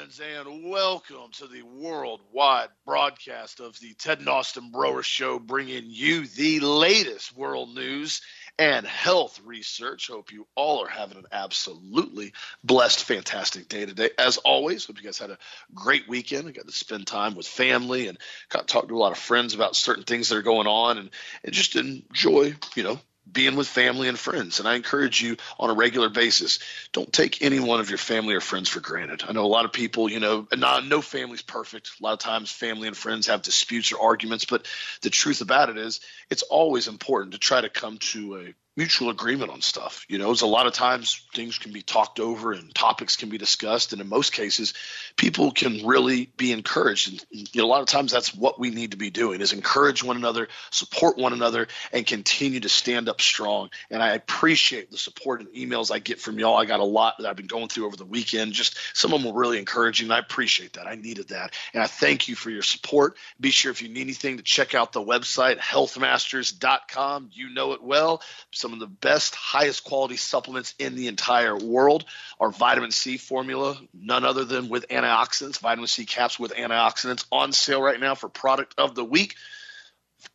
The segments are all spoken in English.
Friends, and welcome to the worldwide broadcast of the Ted and Austin Broer Show, bringing you the latest world news and health research. Hope you all are having an absolutely blessed, fantastic day today. As always, hope you guys had a great weekend. I got to spend time with family and got to talk to a lot of friends about certain things that are going on and, and just enjoy, you know, being with family and friends. And I encourage you on a regular basis, don't take any one of your family or friends for granted. I know a lot of people, you know, not, no family's perfect. A lot of times family and friends have disputes or arguments, but the truth about it is it's always important to try to come to a mutual agreement on stuff. You know, there's a lot of times things can be talked over and topics can be discussed, and in most cases, people can really be encouraged. And you know, a lot of times that's what we need to be doing is encourage one another, support one another, and continue to stand up strong. And I appreciate the support and emails I get from y'all. I got a lot that I've been going through over the weekend. Just some of them were really encouraging. And I appreciate that. I needed that, and I thank you for your support. Be sure if you need anything to check out the website healthmasters.com. You know it well. Some of the best, highest quality supplements in the entire world. Our vitamin C formula, none other than with antioxidants, vitamin C caps with antioxidants on sale right now for product of the week.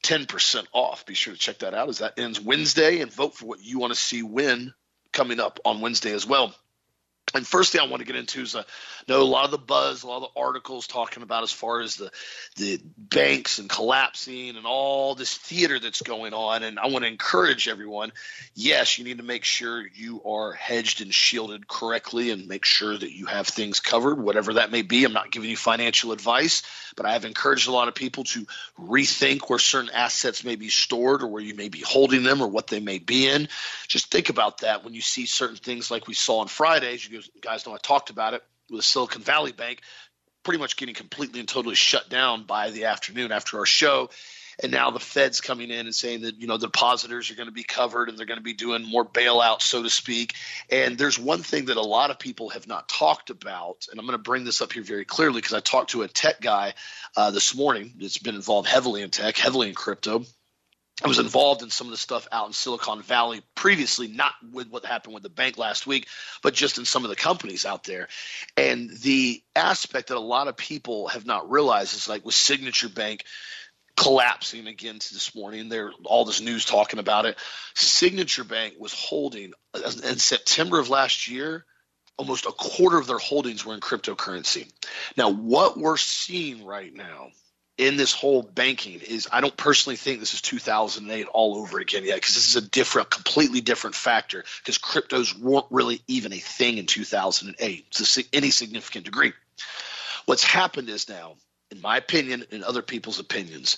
10% off. Be sure to check that out as that ends Wednesday and vote for what you want to see win coming up on Wednesday as well. And first thing I want to get into is I know a lot of the buzz, a lot of the articles talking about as far as the the banks and collapsing and all this theater that's going on. And I want to encourage everyone. Yes, you need to make sure you are hedged and shielded correctly, and make sure that you have things covered, whatever that may be. I'm not giving you financial advice, but I have encouraged a lot of people to rethink where certain assets may be stored, or where you may be holding them, or what they may be in. Just think about that when you see certain things like we saw on Fridays. You guys know I talked about it with Silicon Valley Bank pretty much getting completely and totally shut down by the afternoon after our show. And now the Fed's coming in and saying that, you know, the depositors are going to be covered and they're going to be doing more bailout, so to speak. And there's one thing that a lot of people have not talked about. And I'm going to bring this up here very clearly because I talked to a tech guy uh, this morning that's been involved heavily in tech, heavily in crypto. I was involved in some of the stuff out in Silicon Valley previously, not with what happened with the bank last week, but just in some of the companies out there. And the aspect that a lot of people have not realized is like with Signature Bank collapsing again this morning, there all this news talking about it. Signature Bank was holding in September of last year almost a quarter of their holdings were in cryptocurrency. Now, what we're seeing right now in this whole banking is I don't personally think this is 2008 all over again yet because this is a different, completely different factor because cryptos weren't really even a thing in 2008 to any significant degree. What's happened is now, in my opinion and other people's opinions,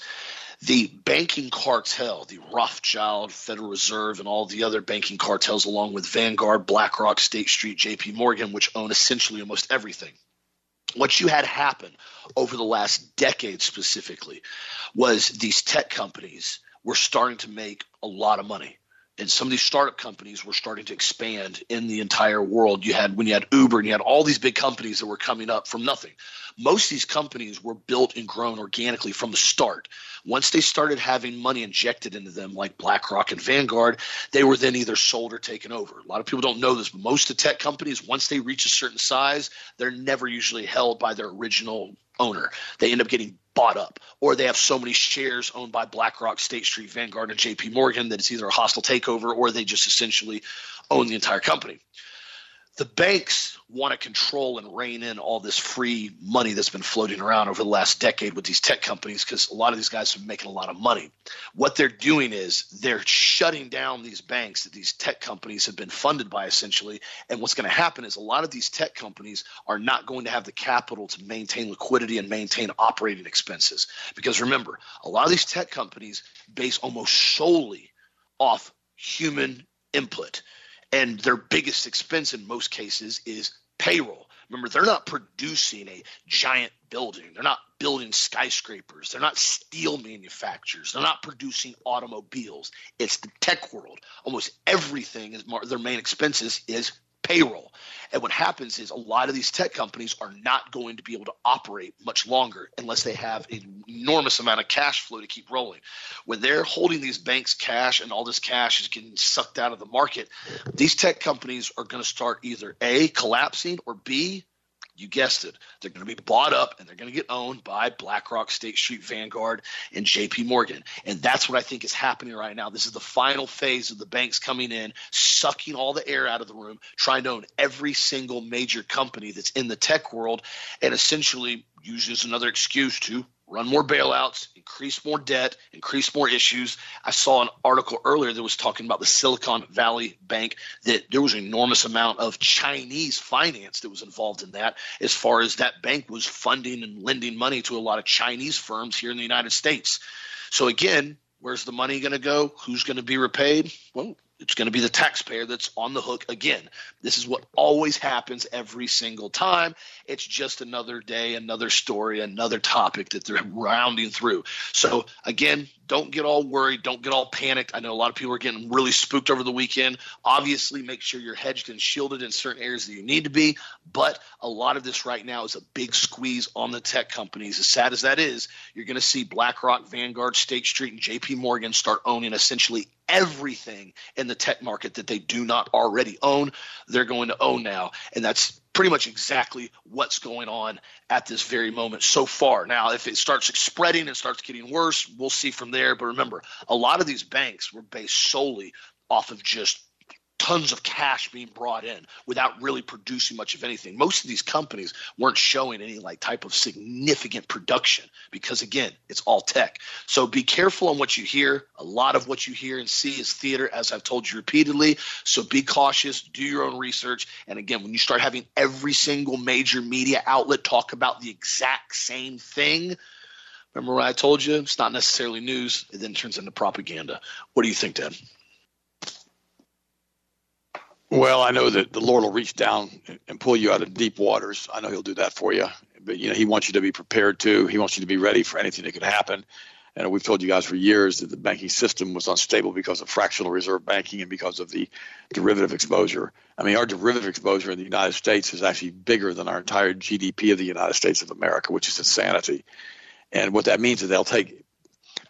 the banking cartel, the Rothschild, Federal Reserve, and all the other banking cartels, along with Vanguard, BlackRock, State Street, JP Morgan, which own essentially almost everything what you had happen over the last decade specifically was these tech companies were starting to make a lot of money and some of these startup companies were starting to expand in the entire world. You had when you had Uber and you had all these big companies that were coming up from nothing. Most of these companies were built and grown organically from the start. Once they started having money injected into them, like BlackRock and Vanguard, they were then either sold or taken over. A lot of people don't know this, but most of the tech companies, once they reach a certain size, they're never usually held by their original owner. They end up getting bought up, or they have so many shares owned by BlackRock, State Street, Vanguard, and JP Morgan that it's either a hostile takeover or they just essentially own the entire company the banks want to control and rein in all this free money that's been floating around over the last decade with these tech companies because a lot of these guys have been making a lot of money. What they're doing is they're shutting down these banks that these tech companies have been funded by essentially. And what's going to happen is a lot of these tech companies are not going to have the capital to maintain liquidity and maintain operating expenses. Because remember, a lot of these tech companies base almost solely off human input and their biggest expense in most cases is payroll. Remember, they're not producing a giant building. They're not building skyscrapers. They're not steel manufacturers. They're not producing automobiles. It's the tech world. Almost everything is more, their main expenses is payroll. And what happens is a lot of these tech companies are not going to be able to operate much longer unless they have an enormous amount of cash flow to keep rolling. When they're holding these banks cash and all this cash is getting sucked out of the market, these tech companies are going to start either A, collapsing or B, you guessed it, they're going to be bought up and they're going to get owned by BlackRock, State Street, Vanguard, and JP Morgan. And that's what I think is happening right now. This is the final phase of the banks coming in, sucking all the air out of the room, trying to own every single major company that's in the tech world, and essentially uses another excuse to run more bailouts, increase more debt, increase more issues. I saw an article earlier that was talking about the Silicon Valley Bank that there was an enormous amount of Chinese finance that was involved in that as far as that bank was funding and lending money to a lot of Chinese firms here in the United States. So again, where's the money going to go? Who's going to be repaid? Well, it's going to be the taxpayer that's on the hook again. This is what always happens every single time. It's just another day, another story, another topic that they're rounding through. So, again, don't get all worried. Don't get all panicked. I know a lot of people are getting really spooked over the weekend. Obviously, make sure you're hedged and shielded in certain areas that you need to be. But a lot of this right now is a big squeeze on the tech companies. As sad as that is, you're going to see BlackRock, Vanguard, State Street, and JP Morgan start owning essentially everything in the tech market that they do not already own, they're going to own now. And that's pretty much exactly what's going on at this very moment so far. Now, if it starts spreading and starts getting worse, we'll see from there. But remember, a lot of these banks were based solely off of just tons of cash being brought in without really producing much of anything. Most of these companies weren't showing any like type of significant production because again, it's all tech. So be careful on what you hear. A lot of what you hear and see is theater as I've told you repeatedly. So be cautious, do your own research and again, when you start having every single major media outlet talk about the exact same thing, remember what I told you? It's not necessarily news, it then turns into propaganda. What do you think, Dad? Well, I know that the Lord will reach down and pull you out of deep waters. I know He'll do that for you. But you know, He wants you to be prepared too. He wants you to be ready for anything that could happen. And we've told you guys for years that the banking system was unstable because of fractional reserve banking and because of the derivative exposure. I mean, our derivative exposure in the United States is actually bigger than our entire GDP of the United States of America, which is insanity. And what that means is they'll take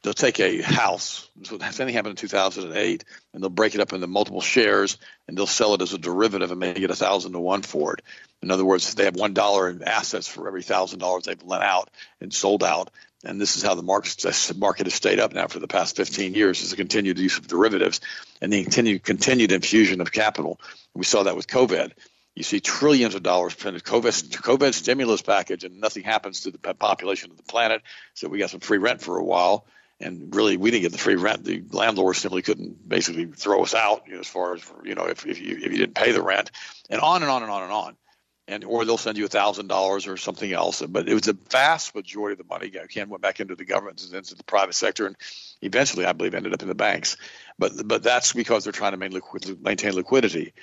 they'll take a house. So happened in 2008, and they'll break it up into multiple shares, and they'll sell it as a derivative and make it a thousand to one for it. In other words, they have one dollar in assets for every thousand dollars they've lent out and sold out. And this is how the market, market has stayed up now for the past 15 years is the continued use of derivatives and the continued, continued infusion of capital. We saw that with COVID. You see trillions of dollars printed COVID, COVID stimulus package, and nothing happens to the population of the planet. So we got some free rent for a while and really we didn't get the free rent. The landlord simply couldn't basically throw us out you know, as far as you know if, if you if you didn't pay the rent, and on and on and on and on, and or they'll send you a thousand dollars or something else. But it was a vast majority of the money again went back into the government and into the private sector, and eventually I believe ended up in the banks. But but that's because they're trying to maintain liquidity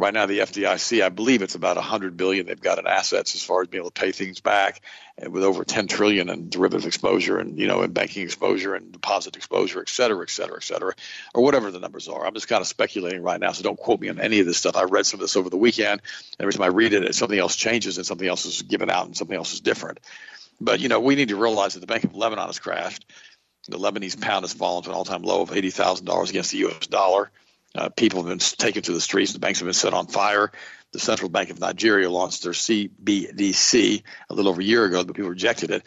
right now the FDIC, I believe it's about 100 billion they've got in assets as far as being able to pay things back, and with over 10 trillion in derivative exposure and you know in banking exposure and deposit exposure, et cetera, et cetera, et cetera, or whatever the numbers are. I'm just kind of speculating right now, so don't quote me on any of this stuff. I read some of this over the weekend. Every time I read it, something else changes and something else is given out and something else is different. But you know, we need to realize that the Bank of Lebanon has crashed. The Lebanese pound has fallen to an all-time low of $80,000 against the U.S. dollar. Uh, people have been taken to the streets. The banks have been set on fire. The Central Bank of Nigeria launched their CBDC a little over a year ago, but people rejected it.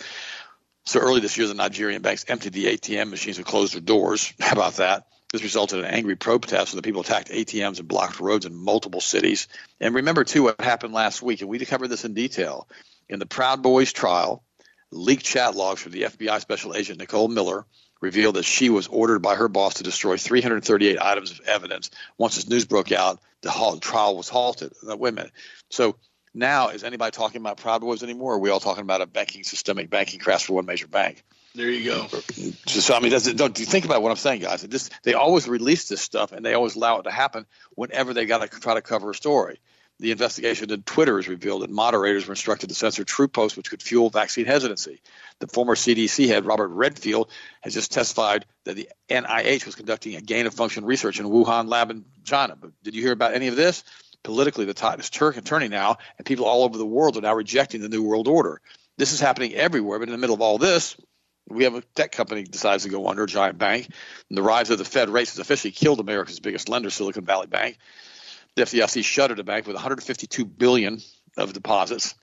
So early this year, the Nigerian banks emptied the ATM machines and closed their doors. How about that? This resulted in angry protests, and the people attacked ATMs and blocked roads in multiple cities. And remember, too, what happened last week, and we covered this in detail. In the Proud Boys trial, leaked chat logs from the FBI Special Agent Nicole Miller revealed that she was ordered by her boss to destroy 338 items of evidence. Once this news broke out, the halt, trial was halted. Now, wait a minute. So now, is anybody talking about Proud Boys anymore? Or are we all talking about a banking systemic banking crash for one major bank? There you go. So I mean, don't you think about what I'm saying, guys? This, they always release this stuff, and they always allow it to happen whenever they got to try to cover a story the investigation into Twitter has revealed that moderators were instructed to censor true posts which could fuel vaccine hesitancy. The former CDC head, Robert Redfield, has just testified that the NIH was conducting a gain of function research in Wuhan lab in China. But did you hear about any of this? Politically, the tide is turning now, and people all over the world are now rejecting the New World Order. This is happening everywhere, but in the middle of all this, we have a tech company decides to go under, a giant bank. And the rise of the Fed rates has officially killed America's biggest lender, Silicon Valley Bank. The FDIC shuttered a bank with 152 billion of deposits.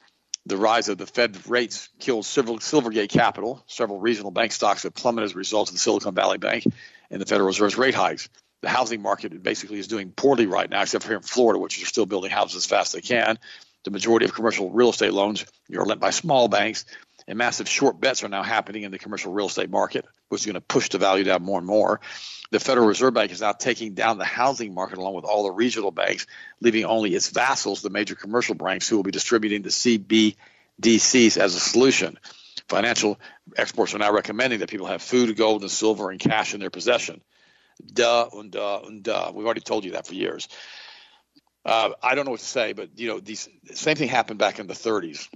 the rise of the Fed rates killed several Silvergate Capital. Several regional bank stocks have plummeted as a result of the Silicon Valley Bank and the Federal Reserve's rate hikes. The housing market basically is doing poorly right now, except for here in Florida, which are still building houses as fast as they can. The majority of commercial real estate loans are lent by small banks, and massive short bets are now happening in the commercial real estate market, which is going to push the value down more and more. The Federal Reserve Bank is now taking down the housing market along with all the regional banks, leaving only its vassals, the major commercial banks, who will be distributing the CBDCs as a solution. Financial experts are now recommending that people have food, gold, and silver and cash in their possession. Duh and duh and duh. We've already told you that for years. Uh, I don't know what to say, but you know, these same thing happened back in the 30s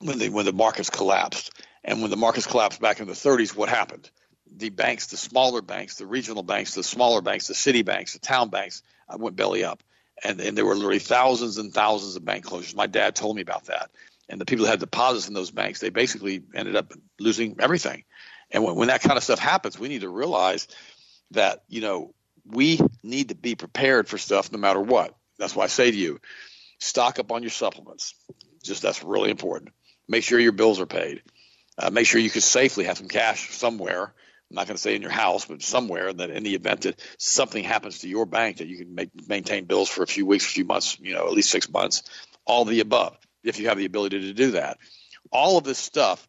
when the when the markets collapsed. And when the markets collapsed back in the 30s, what happened? The banks, the smaller banks, the regional banks, the smaller banks, the city banks, the town banks uh, went belly up. And, and there were literally thousands and thousands of bank closures. My dad told me about that. And the people that had deposits in those banks, they basically ended up losing everything. And when, when that kind of stuff happens, we need to realize that, you know, we need to be prepared for stuff no matter what. That's why I say to you, stock up on your supplements. Just that's really important. Make sure your bills are paid. Uh, make sure you can safely have some cash somewhere. I'm not going to say in your house, but somewhere that in the event that something happens to your bank, that you can make, maintain bills for a few weeks, a few months, you know, at least six months, all the above, if you have the ability to do that. All of this stuff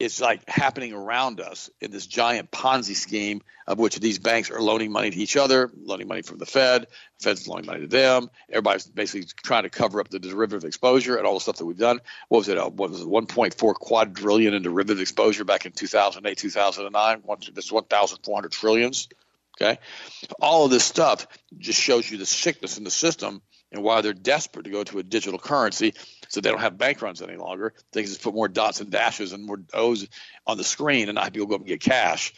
it's like happening around us in this giant Ponzi scheme of which these banks are loaning money to each other, loaning money from the Fed, Fed's loaning money to them. Everybody's basically trying to cover up the derivative exposure and all the stuff that we've done. What was it? Uh, what was it? 1.4 quadrillion in derivative exposure back in 2008, 2009. One, this 1,400 trillions. Okay, all of this stuff just shows you the sickness in the system and why they're desperate to go to a digital currency so they don't have bank runs any longer. They can just put more dots and dashes and more O's on the screen and not people go up and get cash.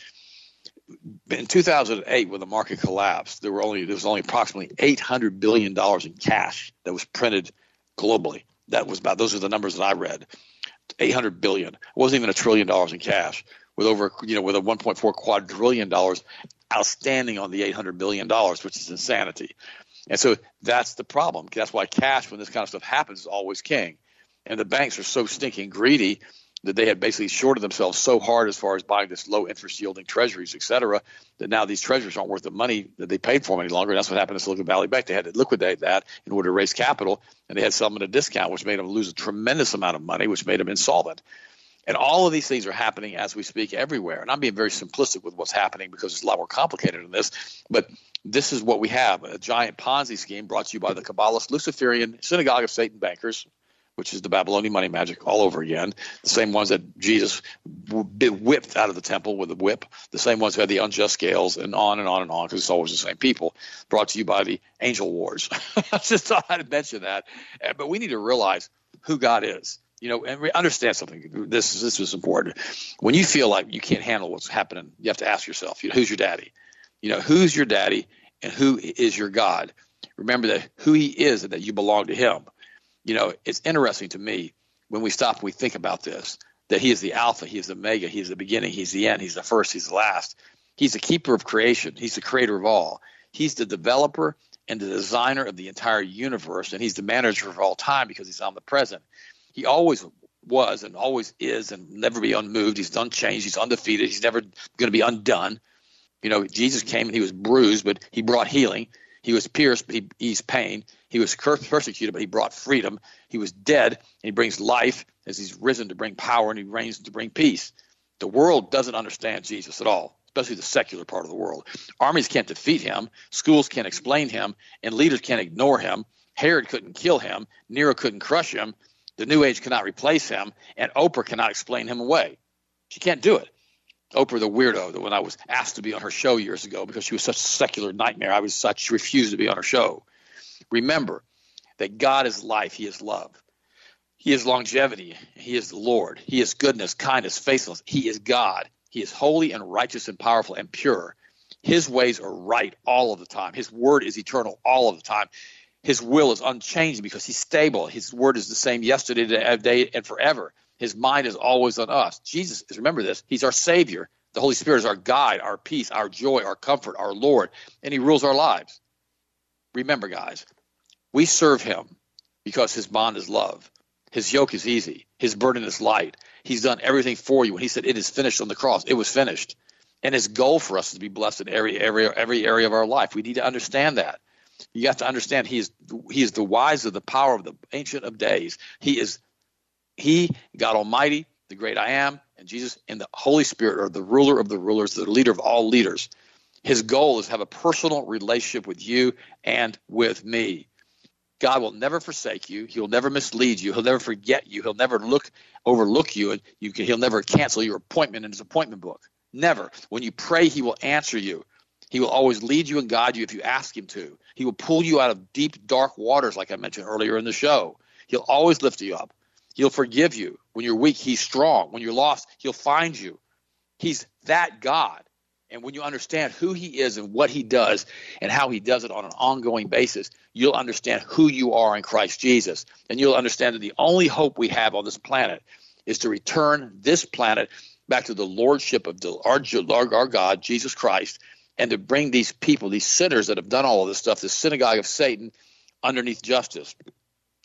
In 2008, when the market collapsed, there were only there was only approximately 800 billion dollars in cash that was printed globally. That was about those are the numbers that I read. 800 billion. It wasn't even a trillion dollars in cash with over you know with a 1.4 quadrillion dollars outstanding on the 800 billion dollars, which is insanity. And so that's the problem. That's why cash, when this kind of stuff happens, is always king. And the banks are so stinking greedy that they had basically shorted themselves so hard as far as buying this low interest yielding treasuries, et cetera, that now these treasuries aren't worth the money that they paid for them any longer. And that's what happened to Silicon Valley Bank. They had to liquidate that in order to raise capital, and they had some at a discount, which made them lose a tremendous amount of money, which made them insolvent. And all of these things are happening as we speak everywhere. And I'm being very simplistic with what's happening because it's a lot more complicated than this. But this is what we have a giant Ponzi scheme brought to you by the Kabbalist Luciferian Synagogue of Satan bankers, which is the Babylonian money magic all over again. The same ones that Jesus whipped out of the temple with a whip, the same ones who had the unjust scales, and on and on and on, because it's always the same people. Brought to you by the angel wars. I just thought I'd mention that. But we need to realize who God is you know, and understand something. This this is important. When you feel like you can't handle what's happening, you have to ask yourself, you know, who's your daddy? You know, who's your daddy and who is your God? Remember that who he is and that you belong to him. You know, it's interesting to me when we stop and we think about this that he is the Alpha, he is the Omega, he is the beginning, he's the end, he's the first, he's the last. He's the keeper of creation, he's the creator of all. He's the developer and the designer of the entire universe, and he's the manager of all time because he's omnipresent. He always was and always is and never be unmoved. He's unchanged. He's undefeated. He's never going to be undone. You know, Jesus came and he was bruised, but he brought healing. He was pierced, but he eased pain. He was persecuted, but he brought freedom. He was dead, and he brings life as he's risen to bring power and he reigns to bring peace. The world doesn't understand Jesus at all, especially the secular part of the world. Armies can't defeat him, schools can't explain him, and leaders can't ignore him. Herod couldn't kill him, Nero couldn't crush him, the New Age cannot replace him, and Oprah cannot explain him away. She can't do it. Oprah, the weirdo, that when I was asked to be on her show years ago because she was such a secular nightmare, I was such she refused to be on her show. Remember that God is life, He is love. He is longevity. He is the Lord. He is goodness, kindness, faithfulness. He is God. He is holy and righteous and powerful and pure. His ways are right all of the time. His word is eternal all of the time. His will is unchanging because he's stable. His word is the same yesterday, today, and forever. His mind is always on us. Jesus is, remember this, he's our Savior. The Holy Spirit is our guide, our peace, our joy, our comfort, our Lord, and he rules our lives. Remember, guys, we serve him because his bond is love. His yoke is easy. His burden is light. He's done everything for you. When he said it is finished on the cross, it was finished. And his goal for us is to be blessed in every area, every area of our life. We need to understand that. You have to understand he is he is the wise of the power of the ancient of days. He is he, God Almighty, the great I am, and Jesus and the Holy Spirit are the ruler of the rulers, the leader of all leaders. His goal is to have a personal relationship with you and with me. God will never forsake you. He'll never mislead you. He'll never forget you. He'll never look overlook you, and you can, he'll never cancel your appointment in his appointment book. Never. When you pray, he will answer you. He will always lead you and guide you if you ask him to. He will pull you out of deep, dark waters, like I mentioned earlier in the show. He'll always lift you up. He'll forgive you. When you're weak, he's strong. When you're lost, he'll find you. He's that God. And when you understand who he is and what he does and how he does it on an ongoing basis, you'll understand who you are in Christ Jesus. And you'll understand that the only hope we have on this planet is to return this planet back to the lordship of our, our God, Jesus Christ, and to bring these people, these sinners that have done all of this stuff, the synagogue of Satan, underneath justice.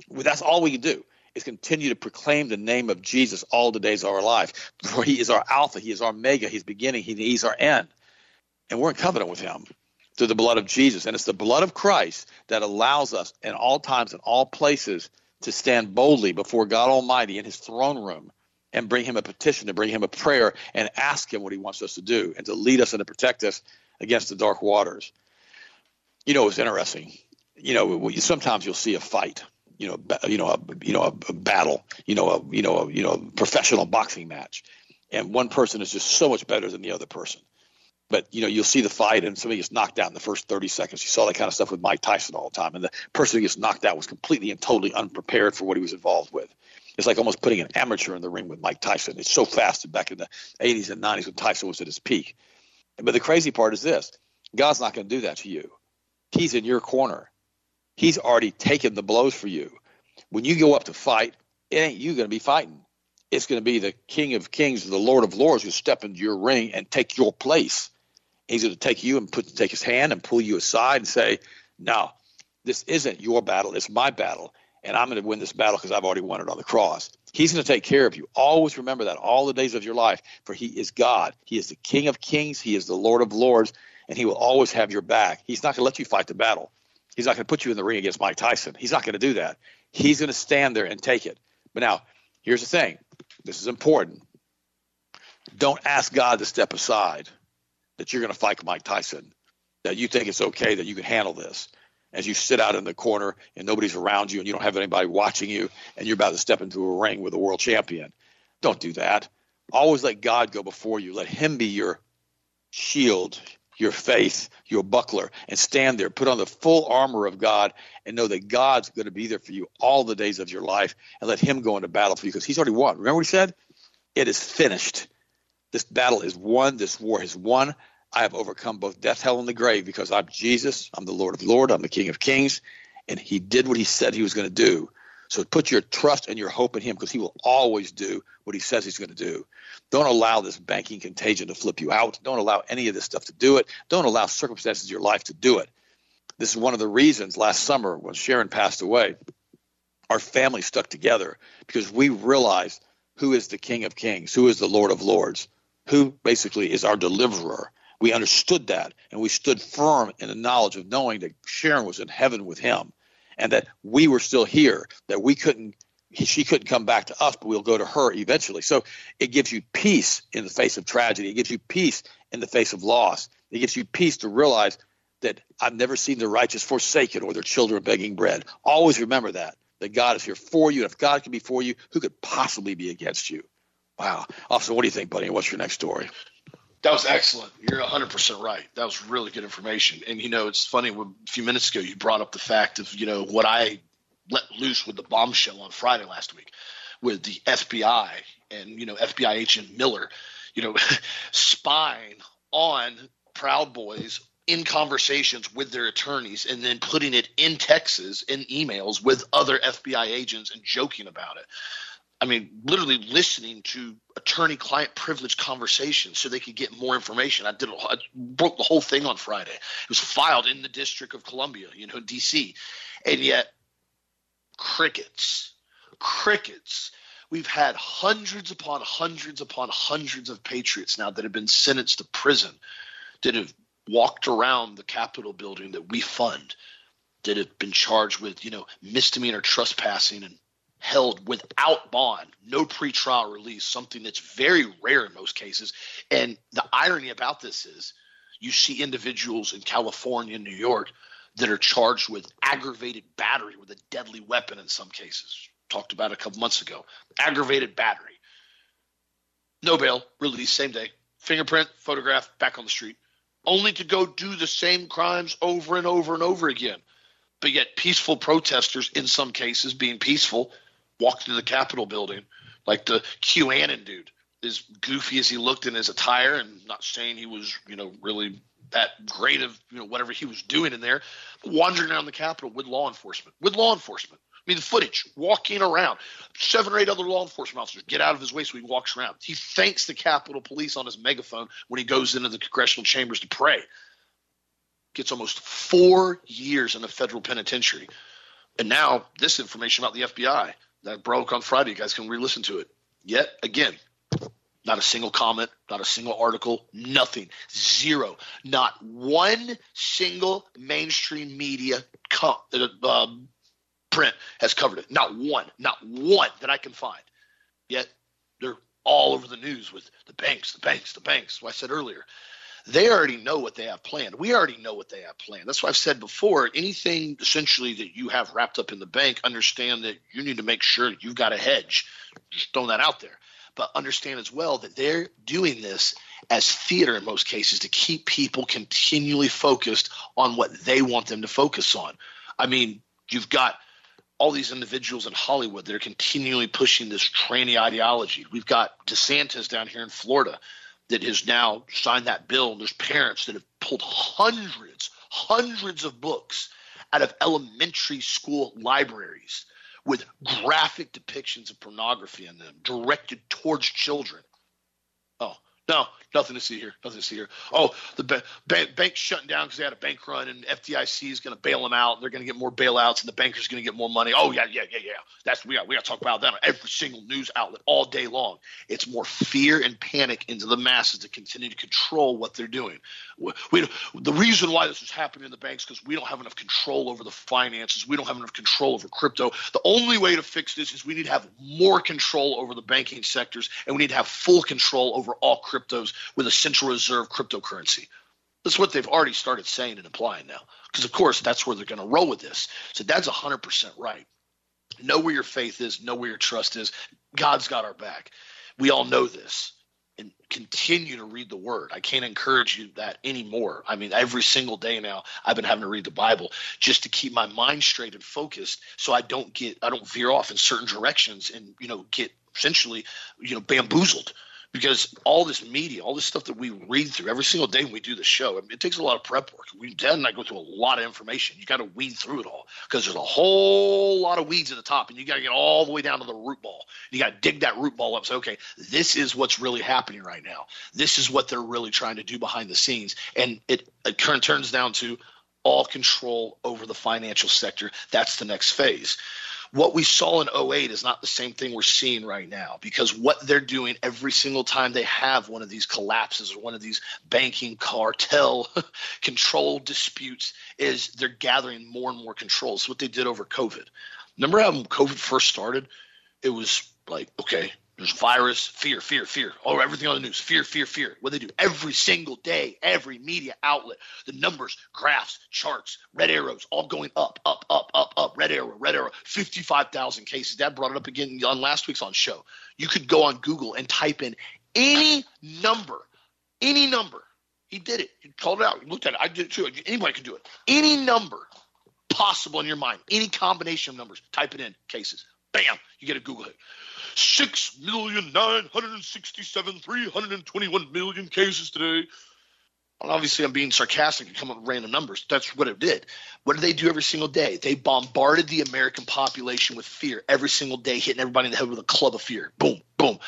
That's all we can do is continue to proclaim the name of Jesus all the days of our life. For he is our Alpha, he is our Omega, he's beginning, he, he's our end. And we're in covenant with him through the blood of Jesus. And it's the blood of Christ that allows us in all times and all places to stand boldly before God Almighty in his throne room and bring him a petition, to bring him a prayer, and ask him what he wants us to do and to lead us and to protect us against the dark waters. You know, it's interesting. You know, sometimes you'll see a fight you know, you know, a, you know, a, a battle, you know, a, you know, a, you know, professional boxing match, and one person is just so much better than the other person. But you know, you'll see the fight, and somebody gets knocked out in the first 30 seconds. You saw that kind of stuff with Mike Tyson all the time, and the person who gets knocked out was completely and totally unprepared for what he was involved with. It's like almost putting an amateur in the ring with Mike Tyson. It's so fast back in the 80s and 90s when Tyson was at his peak. But the crazy part is this: God's not going to do that to you. He's in your corner. He's already taken the blows for you. When you go up to fight, it ain't you going to be fighting. It's going to be the King of Kings, the Lord of Lords, who step into your ring and take your place. He's going to take you and put take his hand and pull you aside and say, "No, this isn't your battle. It's my battle, and I'm going to win this battle because I've already won it on the cross." He's going to take care of you. Always remember that all the days of your life, for He is God. He is the King of Kings. He is the Lord of Lords, and He will always have your back. He's not going to let you fight the battle. He's not going to put you in the ring against Mike Tyson. He's not going to do that. He's going to stand there and take it. But now, here's the thing this is important. Don't ask God to step aside that you're going to fight Mike Tyson, that you think it's okay that you can handle this as you sit out in the corner and nobody's around you and you don't have anybody watching you and you're about to step into a ring with a world champion. Don't do that. Always let God go before you. Let Him be your shield, your faith, your buckler, and stand there. Put on the full armor of God and know that God's going to be there for you all the days of your life and let Him go into battle for you because He's already won. Remember what He said? It is finished. This battle is won. This war is won. I have overcome both death, hell, and the grave because I'm Jesus. I'm the Lord of Lords. I'm the King of Kings. And He did what He said He was going to do. So put your trust and your hope in him because he will always do what he says he's going to do. Don't allow this banking contagion to flip you out. Don't allow any of this stuff to do it. Don't allow circumstances in your life to do it. This is one of the reasons last summer when Sharon passed away, our family stuck together because we realized who is the King of Kings, who is the Lord of Lords, who basically is our deliverer. We understood that and we stood firm in the knowledge of knowing that Sharon was in heaven with him and that we were still here, that we couldn't, she couldn't come back to us, but we'll go to her eventually. So it gives you peace in the face of tragedy. It gives you peace in the face of loss. It gives you peace to realize that I've never seen the righteous forsaken or their children begging bread. Always remember that, that God is here for you. And if God can be for you, who could possibly be against you? Wow. Austin, what do you think, buddy? What's your next story? That was excellent. You're 100% right. That was really good information. And, you know, it's funny, a few minutes ago, you brought up the fact of, you know, what I let loose with the bombshell on Friday last week with the FBI and, you know, FBI agent Miller, you know, spying on Proud Boys in conversations with their attorneys and then putting it in Texas in emails with other FBI agents and joking about it. I mean, literally listening to attorney-client privilege conversations so they could get more information. I did, I broke the whole thing on Friday. It was filed in the District of Columbia, you know, D.C., and yet crickets. crickets. We've had hundreds upon hundreds upon hundreds of patriots now that have been sentenced to prison that have walked around the Capitol building that we fund, that have been charged with, you know, misdemeanor trespassing and held without bond, no pretrial release, something that's very rare in most cases. And the irony about this is you see individuals in California and New York that are charged with aggravated battery with a deadly weapon in some cases. Talked about a couple months ago. Aggravated battery. No bail, release same day. Fingerprint, photograph, back on the street. Only to go do the same crimes over and over and over again. But yet, peaceful protesters, in some cases being peaceful, walked into the Capitol building like the QAnon dude, as goofy as he looked in his attire, and not saying he was, you know, really that great of you know whatever he was doing in there, wandering around the Capitol with law enforcement, with law enforcement. I mean, the footage, walking around, seven or eight other law enforcement officers get out of his way so he walks around. He thanks the Capitol Police on his megaphone when he goes into the congressional chambers to pray. Gets almost four years in a federal penitentiary. And now this information about the FBI that broke on Friday. You guys can re-listen to it. Yet again, not a single comment, not a single article, nothing, zero, not one single mainstream media com- uh, print has covered it. Not one, not one that I can find. Yet they're all over the news with the banks, the banks, the banks. What I said earlier, they already know what they have planned. We already know what they have planned. That's why I've said before anything essentially that you have wrapped up in the bank, understand that you need to make sure you've got a hedge. Just throwing that out there. But understand as well that they're doing this as theater in most cases to keep people continually focused on what they want them to focus on. I mean, you've got all these individuals in Hollywood that are continually pushing this tranny ideology. We've got DeSantis down here in Florida that has now signed that bill. And there's parents that have pulled hundreds, hundreds of books out of elementary school libraries with graphic depictions of pornography in them directed towards children. No, nothing to see here. Nothing to see here. Oh, the ba- ba- bank's shutting down because they had a bank run, and FDIC is going to bail them out. They're going to get more bailouts, and the bankers are going to get more money. Oh yeah, yeah, yeah, yeah. That's we got. We got to talk about that on every single news outlet all day long. It's more fear and panic into the masses to continue to control what they're doing. We, we the reason why this is happening in the banks because we don't have enough control over the finances. We don't have enough control over crypto. The only way to fix this is we need to have more control over the banking sectors, and we need to have full control over all cryptos with a central reserve cryptocurrency. That's what they've already started saying and implying now. Because, of course, that's where they're going to roll with this. So that's 100% right. Know where your faith is, know where your trust is. God's got our back. We all know this. And continue to read the word. I can't encourage you that anymore. I mean, every single day now, I've been having to read the Bible just to keep my mind straight and focused so I don't get, I don't veer off in certain directions and, you know, get essentially, you know, bamboozled because all this media, all this stuff that we read through every single day when we do the show, I mean, it takes a lot of prep work. We Dad and I go through a lot of information. You got to weed through it all because there's a whole lot of weeds at the top, and you got to get all the way down to the root ball. You got to dig that root ball up. So, okay, this is what's really happening right now. This is what they're really trying to do behind the scenes, and it, it turns down to all control over the financial sector. That's the next phase what we saw in 08 is not the same thing we're seeing right now because what they're doing every single time they have one of these collapses or one of these banking cartel control disputes is they're gathering more and more control. So what they did over COVID. Remember how COVID first started? It was like, okay, there's virus, fear, fear, fear. Oh, everything on the news, fear, fear, fear. What they do every single day, every media outlet, the numbers, graphs, charts, red arrows, all going up, up, up, up, up. Red arrow, red arrow. Fifty-five thousand cases. That brought it up again on last week's on show. You could go on Google and type in any number, any number. He did it. He called it out. He looked at it. I did it too. Anybody can do it. Any number possible in your mind, any combination of numbers. Type it in. Cases. Bam. You get a Google hit six million nine hundred and sixty-seven three hundred and twenty-one million cases today. Well, obviously, I'm being sarcastic and come up with random numbers. That's what it did. What did they do every single day? They bombarded the American population with fear every single day, hitting everybody in the head with a club of fear. Boom, boom.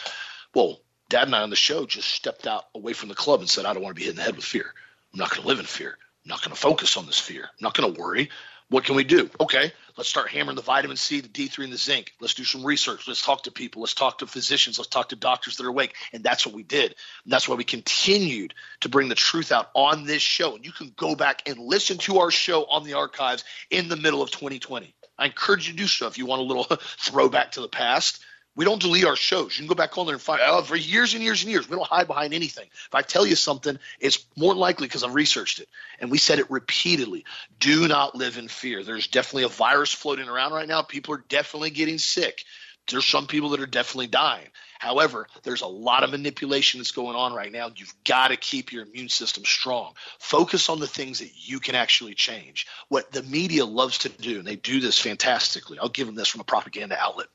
Well, Dad and I on the show just stepped out away from the club and said, I don't want to be hit in the head with fear. I'm not going to live in fear. I'm not going to focus on this fear. I'm not going to worry. What can we do? Okay, let's start hammering the vitamin C, the D3, and the zinc. Let's do some research. Let's talk to people. Let's talk to physicians. Let's talk to doctors that are awake. And that's what we did. And that's why we continued to bring the truth out on this show. And you can go back and listen to our show on the archives in the middle of 2020. I encourage you to do so if you want a little throwback to the past. We don't delete our shows. You can go back on there and find oh, for years and years and years. We don't hide behind anything. If I tell you something, it's more likely because I've researched it. And we said it repeatedly. Do not live in fear. There's definitely a virus floating around right now. People are definitely getting sick. There's some people that are definitely dying. However, there's a lot of manipulation that's going on right now. You've got to keep your immune system strong. Focus on the things that you can actually change. What the media loves to do, and they do this fantastically. I'll give them this from a propaganda outlet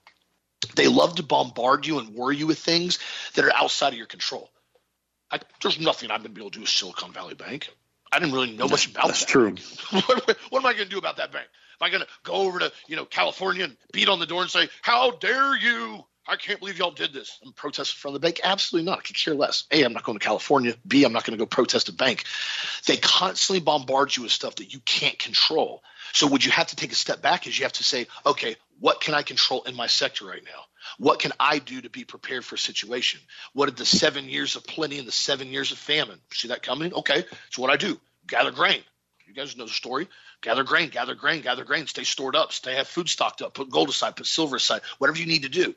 they love to bombard you and worry you with things that are outside of your control. I, there's nothing I'm going to be able to do with Silicon Valley Bank. I didn't really know much about that's that. true. what, what am I going to do about that bank? Am I going to go over to you know California and beat on the door and say, "How dare you? I can't believe y'all did this." I'm protesting from the bank. Absolutely not. I could care less. A, I'm not going to California. B, I'm not going to go protest a bank. They constantly bombard you with stuff that you can't control. So what you have to take a step back is you have to say, okay, what can I control in my sector right now? What can I do to be prepared for a situation? What did the seven years of plenty and the seven years of famine? See that coming? Okay, so what I do? Gather grain. You guys know the story. Gather grain, gather grain, gather grain. Stay stored up. Stay have food stocked up. Put gold aside. Put silver aside. Whatever you need to do.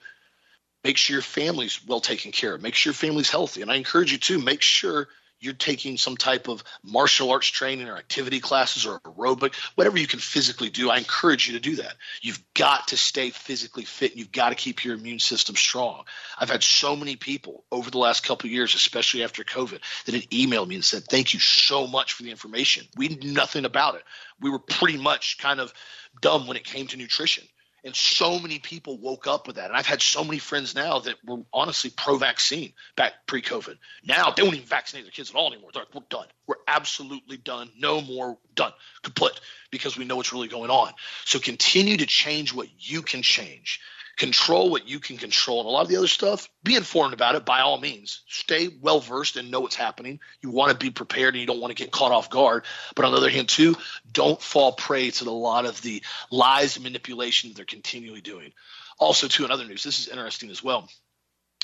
Make sure your family's well taken care of. Make sure your family's healthy. And I encourage you to make sure you're taking some type of martial arts training or activity classes or aerobic, whatever you can physically do, I encourage you to do that. You've got to stay physically fit. and You've got to keep your immune system strong. I've had so many people over the last couple years, especially after COVID, that had emailed me and said, Thank you so much for the information. We knew nothing about it. We were pretty much kind of dumb when it came to nutrition. And so many people woke up with that. And I've had so many friends now that were honestly pro vaccine back pre COVID. Now they won't even vaccinate their kids at all anymore. They're like, we're done. We're absolutely done. No more done. Kaput because we know what's really going on. So continue to change what you can change control what you can control. And a lot of the other stuff be informed about it by all means. Stay well versed and know what's happening. You want to be prepared and you don't want to get caught off guard. But on the other hand too don't fall prey to a lot of the lies and manipulation that they're continually doing. Also too in other news this is interesting as well.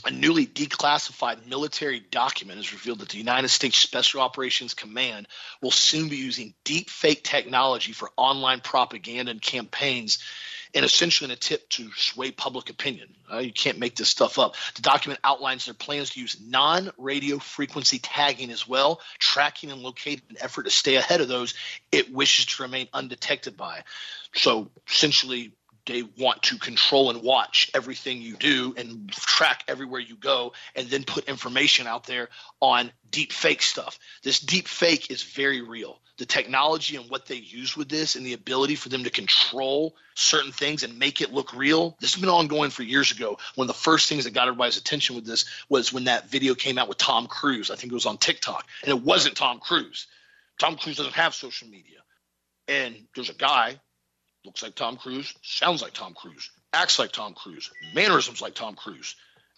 A newly declassified military document has revealed that the United States Special Operations Command will soon be using deep fake technology for online propaganda and campaigns and essentially an attempt to sway public opinion. Uh, you can't make this stuff up. The document outlines their plans to use non radio frequency tagging as well, tracking and locating an effort to stay ahead of those it wishes to remain undetected by. So essentially, they want to control and watch everything you do and track everywhere you go and then put information out there on deep fake stuff. This deep fake is very real. The technology and what they use with this and the ability for them to control certain things and make it look real. This has been ongoing for years ago. One of the first things that got everybody's attention with this was when that video came out with Tom Cruise. I think it was on TikTok. And it wasn't Tom Cruise. Tom Cruise doesn't have social media. And there's a guy looks like Tom Cruise, sounds like Tom Cruise, acts like Tom Cruise, mannerisms like Tom Cruise.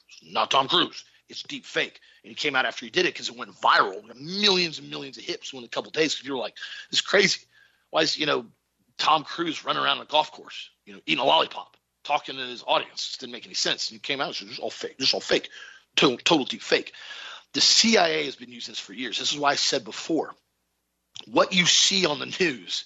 It's not Tom Cruise. It's deep fake. And he came out after he did it because it went viral. millions and millions of hits within a couple days. Because people were like, "This is crazy. Why is you know Tom Cruise running around a golf course, you know, eating a lollipop, talking to his audience? It didn't make any sense." And he came out and "This is all fake. This is all fake. Total, total deep fake." The CIA has been using this for years. This is why I said before, what you see on the news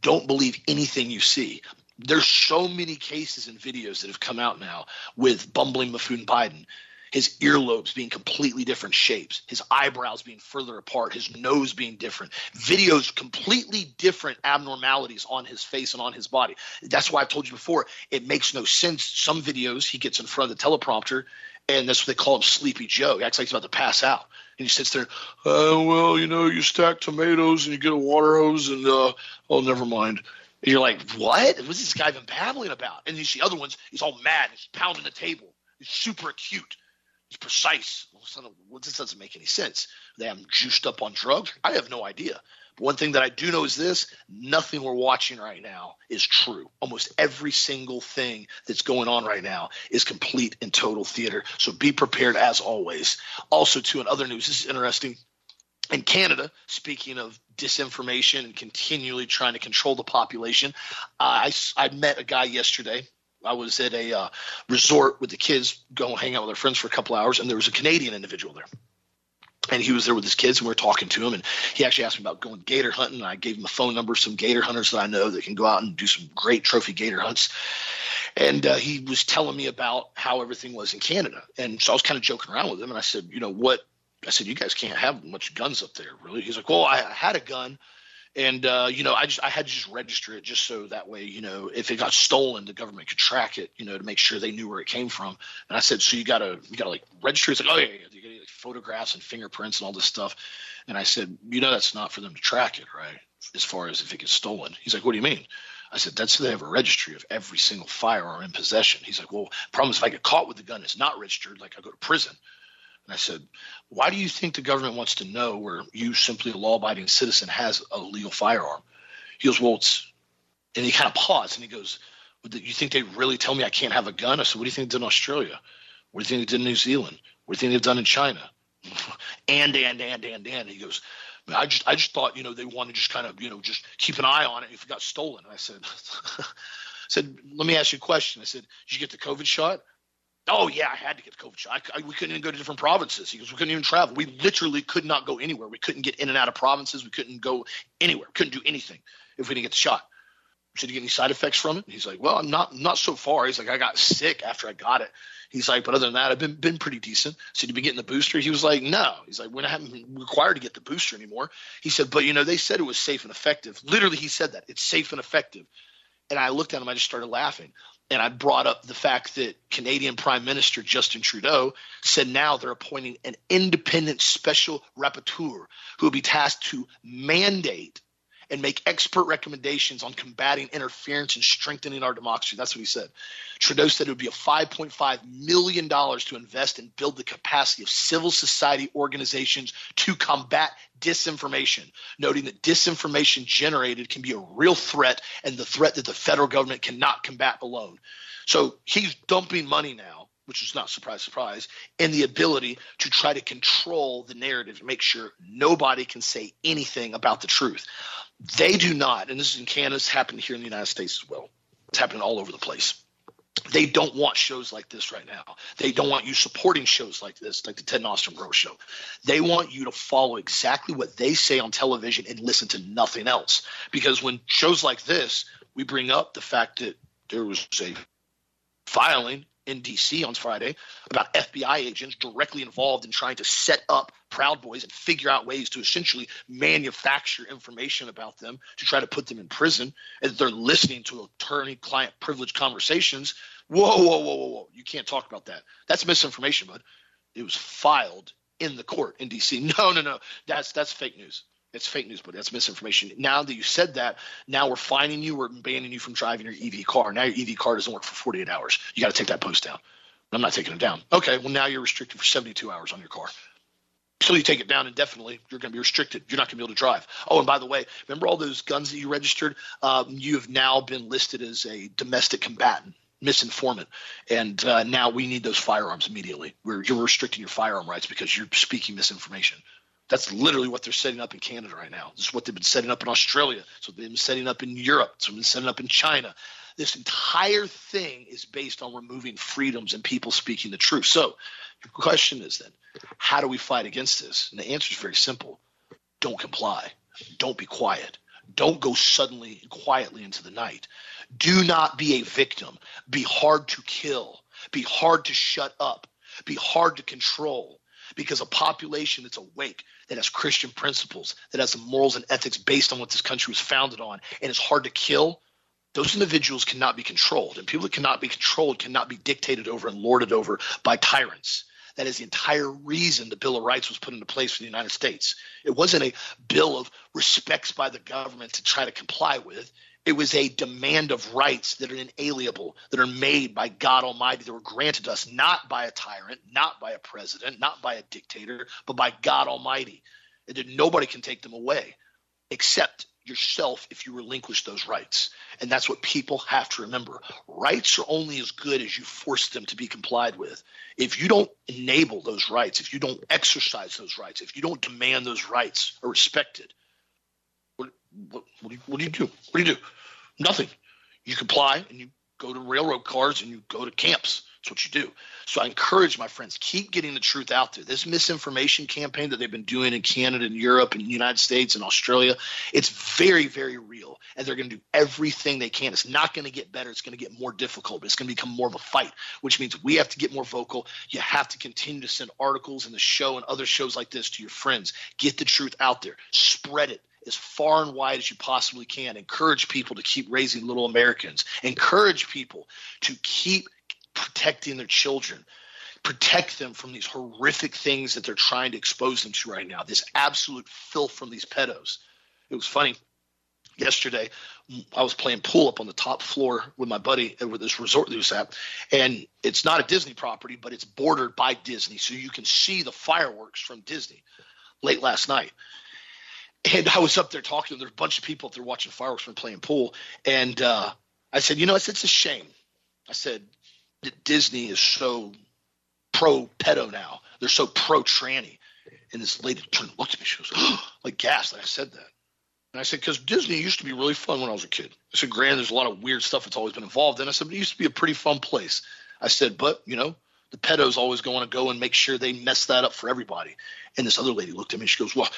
don't believe anything you see. There's so many cases and videos that have come out now with bumbling buffoon Biden, his earlobes being completely different shapes, his eyebrows being further apart, his nose being different, videos completely different abnormalities on his face and on his body. That's why I've told you before, it makes no sense. Some videos he gets in front of the teleprompter and that's what they call him Sleepy Joe. He acts like he's about to pass out. And he sits there, uh, well, you know, you stack tomatoes and you get a water hose and, uh, oh, never mind. And you're like, what? What's this guy been babbling about? And you see other ones, he's all mad. He's pounding the table. He's super acute. He's precise. Well, this doesn't make any sense. They have juiced up on drugs. I have no idea. One thing that I do know is this nothing we're watching right now is true. Almost every single thing that's going on right now is complete and total theater. So be prepared as always. Also, too, in other news, this is interesting. in Canada, speaking of disinformation and continually trying to control the population, uh, I, I met a guy yesterday. I was at a uh, resort with the kids, going hang out with our friends for a couple hours, and there was a Canadian individual there. And he was there with his kids, and we were talking to him. And he actually asked me about going gator hunting. and I gave him a phone number, of some gator hunters that I know that can go out and do some great trophy gator hunts. And uh, he was telling me about how everything was in Canada. And so I was kind of joking around with him. And I said, you know, what I said, you guys can't have much guns up there, really. He's like, well, I had a gun, and uh, you know, I just I had to just register it just so that way, you know, if it got stolen, the government could track it, you know, to make sure they knew where it came from. And I said, so you gotta you gotta like register. It's like, oh yeah, yeah, you gotta like photographs and fingerprints and all this stuff. And I said, you know, that's not for them to track it, right? As far as if it gets stolen. He's like, what do you mean? I said, that's so they have a registry of every single firearm in possession. He's like, well, problem is if I get caught with the gun, it's not registered, like I go to prison. And I said, Why do you think the government wants to know where you, simply a law abiding citizen, has a legal firearm? He goes, Well, it's, and he kind of paused and he goes, You think they really tell me I can't have a gun? I said, What do you think they did in Australia? What do you think they did in New Zealand? What do you think they've done in China? and, and, and, and, and. He goes, I just, I just thought, you know, they want to just kind of, you know, just keep an eye on it if it got stolen. And I said, I said, let me ask you a question. I said, did you get the COVID shot? Oh yeah, I had to get the COVID shot. I, I, we couldn't even go to different provinces. He goes, we couldn't even travel. We literally could not go anywhere. We couldn't get in and out of provinces. We couldn't go anywhere. Couldn't do anything if we didn't get the shot. Did you get any side effects from it? He's like, well, I'm not not so far. He's like, I got sick after I got it. He's like, but other than that, I've been been pretty decent. So you been getting the booster? He was like, no. He's like, we're not required to get the booster anymore. He said, but you know, they said it was safe and effective. Literally, he said that it's safe and effective. And I looked at him, I just started laughing and I brought up the fact that Canadian Prime Minister Justin Trudeau said now they're appointing an independent special rapporteur who will be tasked to mandate and make expert recommendations on combating interference and strengthening our democracy. That's what he said. Trudeau said it would be a $5.5 million to invest and build the capacity of civil society organizations to combat disinformation, noting that disinformation generated can be a real threat and the threat that the federal government cannot combat alone. So he's dumping money now which is not surprise, surprise, and the ability to try to control the narrative to make sure nobody can say anything about the truth. They do not, and this is in Canada, it's happened here in the United States as well. It's happening all over the place. They don't want shows like this right now. They don't want you supporting shows like this, like the Ted Nostrom Show. They want you to follow exactly what they say on television and listen to nothing else. Because when shows like this, we bring up the fact that there was a filing in DC on Friday about FBI agents directly involved in trying to set up Proud Boys and figure out ways to essentially manufacture information about them to try to put them in prison. And they're listening to attorney client privilege conversations. Whoa, whoa, whoa, whoa, whoa. You can't talk about that. That's misinformation, bud. It was filed in the court in DC. No, no, no. That's that's fake news. It's fake news, but that's misinformation. Now that you said that, now we're fining you, we're banning you from driving your EV car. Now your EV car doesn't work for 48 hours. You got to take that post down. I'm not taking it down. Okay, well now you're restricted for 72 hours on your car. Until you take it down indefinitely, you're going to be restricted. You're not going to be able to drive. Oh, and by the way, remember all those guns that you registered? Um, you have now been listed as a domestic combatant, misinformant, and uh, now we need those firearms immediately. We're, you're restricting your firearm rights because you're speaking misinformation. That's literally what they're setting up in Canada right now. This is what they've been setting up in Australia. So they've been setting up in Europe. So they've been setting up in China. This entire thing is based on removing freedoms and people speaking the truth. So the question is then, how do we fight against this? And the answer is very simple. Don't comply. Don't be quiet. Don't go suddenly and quietly into the night. Do not be a victim. Be hard to kill. Be hard to shut up. Be hard to control because a population that's awake, that has Christian principles, that has some morals and ethics based on what this country was founded on, and is hard to kill, those individuals cannot be controlled. And people that cannot be controlled cannot be dictated over and lorded over by tyrants. That is the entire reason the Bill of Rights was put into place for the United States. It wasn't a bill of respects by the government to try to comply with. It was a demand of rights that are inalienable, that are made by God Almighty, that were granted us not by a tyrant, not by a president, not by a dictator, but by God Almighty. And that nobody can take them away except yourself if you relinquish those rights. And that's what people have to remember. Rights are only as good as you force them to be complied with. If you don't enable those rights, if you don't exercise those rights, if you don't demand those rights are respected, what, what, do, you, what do you do? What do you do? Nothing. You comply and you go to railroad cars and you go to camps. That's what you do. So I encourage my friends, keep getting the truth out there. This misinformation campaign that they've been doing in Canada and Europe and the United States and Australia, it's very, very real. And they're going to do everything they can. It's not going to get better. It's going to get more difficult, but it's going to become more of a fight, which means we have to get more vocal. You have to continue to send articles in the show and other shows like this to your friends. Get the truth out there. Spread it as far and wide as you possibly can. Encourage people to keep raising little Americans. Encourage people to keep protecting their children. Protect them from these horrific things that they're trying to expose them to right now. This absolute filth from these pedos. It was funny. Yesterday i was playing pool up on the top floor with my buddy with this resort that was at. And it's not a disney property but it's bordered by disney. So you can see the fireworks from disney late last night and i was up there talking to there's a bunch of people up there watching fireworks from playing pool and uh, i said you know it's, it's a shame i said that Disney is so pro pedo now. They're so pro tranny. And this lady turned and looked at me. She goes, oh, like gas. Like I said that. And I said, because Disney used to be really fun when I was a kid. I said, grand, there's a lot of weird stuff that's always been involved in. I said, but it used to be a pretty fun place. I said, but, you know, the pedos always going to go and make sure they mess that up for everybody. And this other lady looked at me. She goes, well,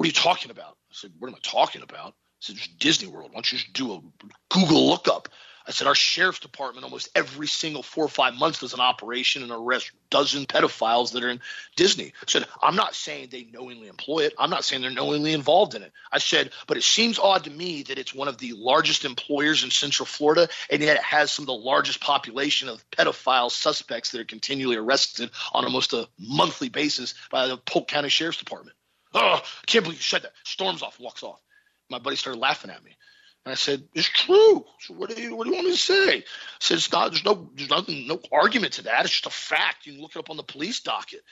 what are you talking about? I said, what am I talking about? I said, just Disney World. Why don't you just do a Google lookup I said our sheriff's department almost every single four or five months does an operation and arrest dozen pedophiles that are in Disney. I said I'm not saying they knowingly employ it. I'm not saying they're knowingly involved in it. I said, but it seems odd to me that it's one of the largest employers in Central Florida, and yet it has some of the largest population of pedophile suspects that are continually arrested on almost a monthly basis by the Polk County Sheriff's Department. Oh, I can't believe you said that. Storms off, walks off. My buddy started laughing at me. And I said, "It's true. So what do you what do you want me to say?" I said, "It's not. There's no there's nothing no argument to that. It's just a fact. You can look it up on the police docket."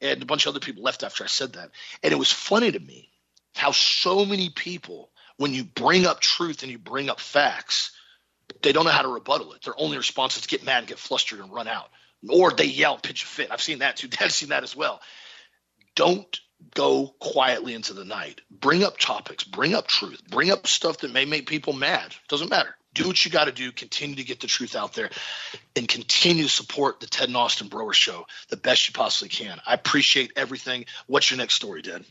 And a bunch of other people left after I said that. And it was funny to me how so many people, when you bring up truth and you bring up facts, they don't know how to rebuttal it. Their only response is to get mad and get flustered and run out, or they yell, pitch a fit. I've seen that too. Dad's seen that as well. Don't go quietly into the night. Bring up topics, bring up truth, bring up stuff that may make people mad. Doesn't matter. Do what you got to do. Continue to get the truth out there and continue to support the Ted and Austin Broer Show the best you possibly can. I appreciate everything. What's your next story, Dad?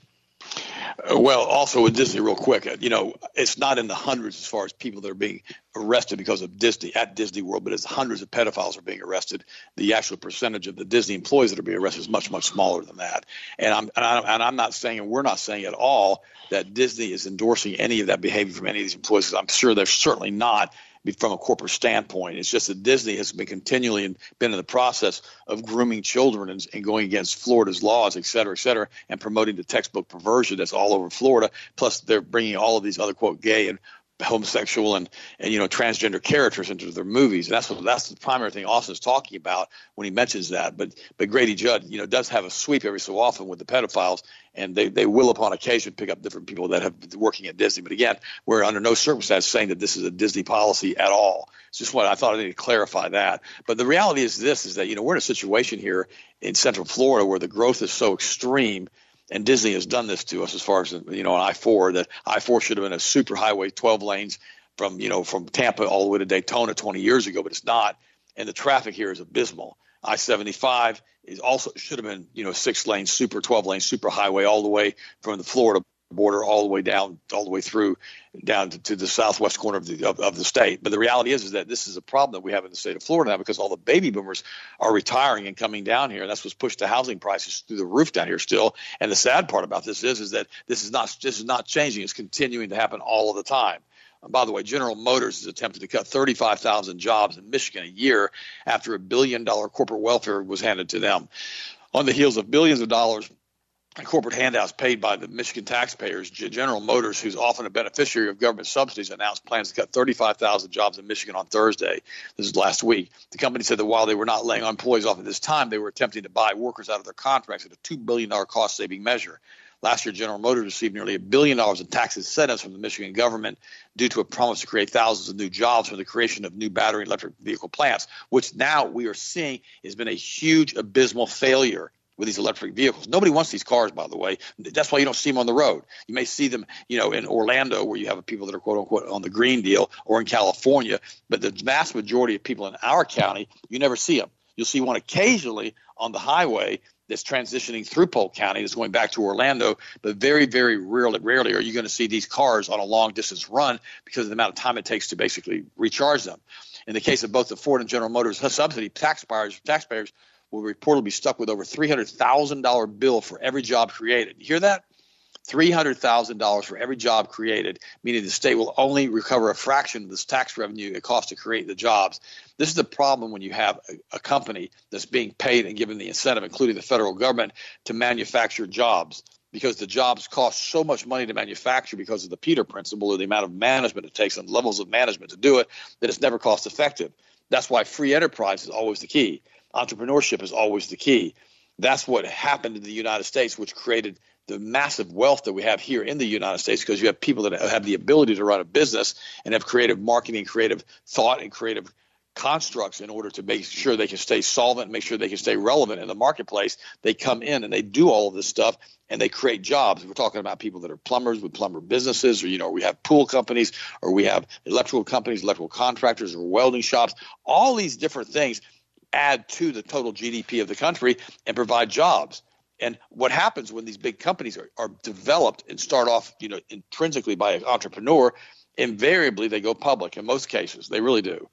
Well, also with Disney, real quick, you know, it's not in the hundreds as far as people that are being arrested because of Disney at Disney World, but as hundreds of pedophiles are being arrested, the actual percentage of the Disney employees that are being arrested is much, much smaller than that. And I'm and, I, and I'm not saying, and we're not saying at all that Disney is endorsing any of that behavior from any of these employees. I'm sure they're certainly not from a corporate standpoint. It's just that Disney has been continually been in the process of grooming children and, and, going against Florida's laws, et cetera, et cetera, and promoting the textbook perversion that's all over Florida. Plus, they're bringing all of these other quote gay and homosexual and, and you know transgender characters into their movies. And that's what that's the primary thing Austin's talking about when he mentions that. But but Grady Judd, you know, does have a sweep every so often with the pedophiles, and they, they will upon occasion pick up different people that have been working at Disney. But again, we're under no circumstance saying that this is a Disney policy at all. It's just what I thought I needed to clarify that. But the reality is this: is that you know we're in a situation here in Central Florida where the growth is so extreme and Disney has done this to us as far as you know on I four that I four should have been a super highway, 12 lanes from you know from Tampa all the way to Daytona 20 years ago, but it's not, and the traffic here is abysmal. I 75 is also should have been you know six lane super 12 lane super highway all the way from the Florida border all the way down, all the way through down to, to the southwest corner of the of, of, the state. But the reality is, is that this is a problem that we have in the state of Florida now because all the baby boomers are retiring and coming down here, and that's what's pushed the housing prices through the roof down here still. And the sad part about this is, is that this is not this is not changing; it's continuing to happen all of the time. And by the way, General Motors has attempted to cut 35,000 jobs in Michigan a year after a billion dollar corporate welfare was handed to them. On the heels of billions of dollars corporate handouts paid by the Michigan taxpayers, General Motors, who's often a beneficiary of government subsidies, announced plans to cut 35,000 jobs in Michigan on Thursday. This is last week. The company said that while they were not laying employees off at this time, they were attempting to buy workers out of their contracts at a $2 billion cost saving measure. Last year, General Motors received nearly a billion dollars in tax incentives from the Michigan government due to a promise to create thousands of new jobs for the creation of new battery electric vehicle plants, which now we are seeing has been a huge abysmal failure with these electric vehicles. Nobody wants these cars, by the way. That's why you don't see them on the road. You may see them, you know, in Orlando where you have people that are quote unquote on the green deal, or in California. But the vast majority of people in our county, you never see them. You'll see one occasionally on the highway that's transitioning through Polk County that's going back to Orlando, but very, very rarely, rarely are you going to see these cars on a long distance run because of the amount of time it takes to basically recharge them. In the case of both the Ford and General Motors subsidy, taxpayers taxpayers will reportedly be stuck with over $300,000 bill for every job created. You hear that? $300,000 for every job created, meaning the state will only recover a fraction of this tax revenue it costs to create the jobs. This is the problem when you have a, a, company that's being paid and given the incentive, including the federal government, to manufacture jobs. Because the jobs cost so much money to manufacture because of the Peter principle or the amount of management it takes and levels of management to do it, that it's never cost effective. That's why free enterprise is always the key entrepreneurship is always the key. That's what happened in the United States, which created the massive wealth that we have here in the United States because you have people that have the ability to run a business and have creative marketing, creative thought, and creative constructs in order to make sure they can stay solvent, make sure they can stay relevant in the marketplace. They come in and they do all of this stuff and they create jobs. We're talking about people that are plumbers with plumber businesses, or you know, we have pool companies, or we have electrical companies, electrical contractors, or welding shops. All these different things add to the total GDP of the country and provide jobs. And what happens when these big companies are, are developed and start off, you know, intrinsically by an entrepreneur, invariably they go public in most cases. They really do.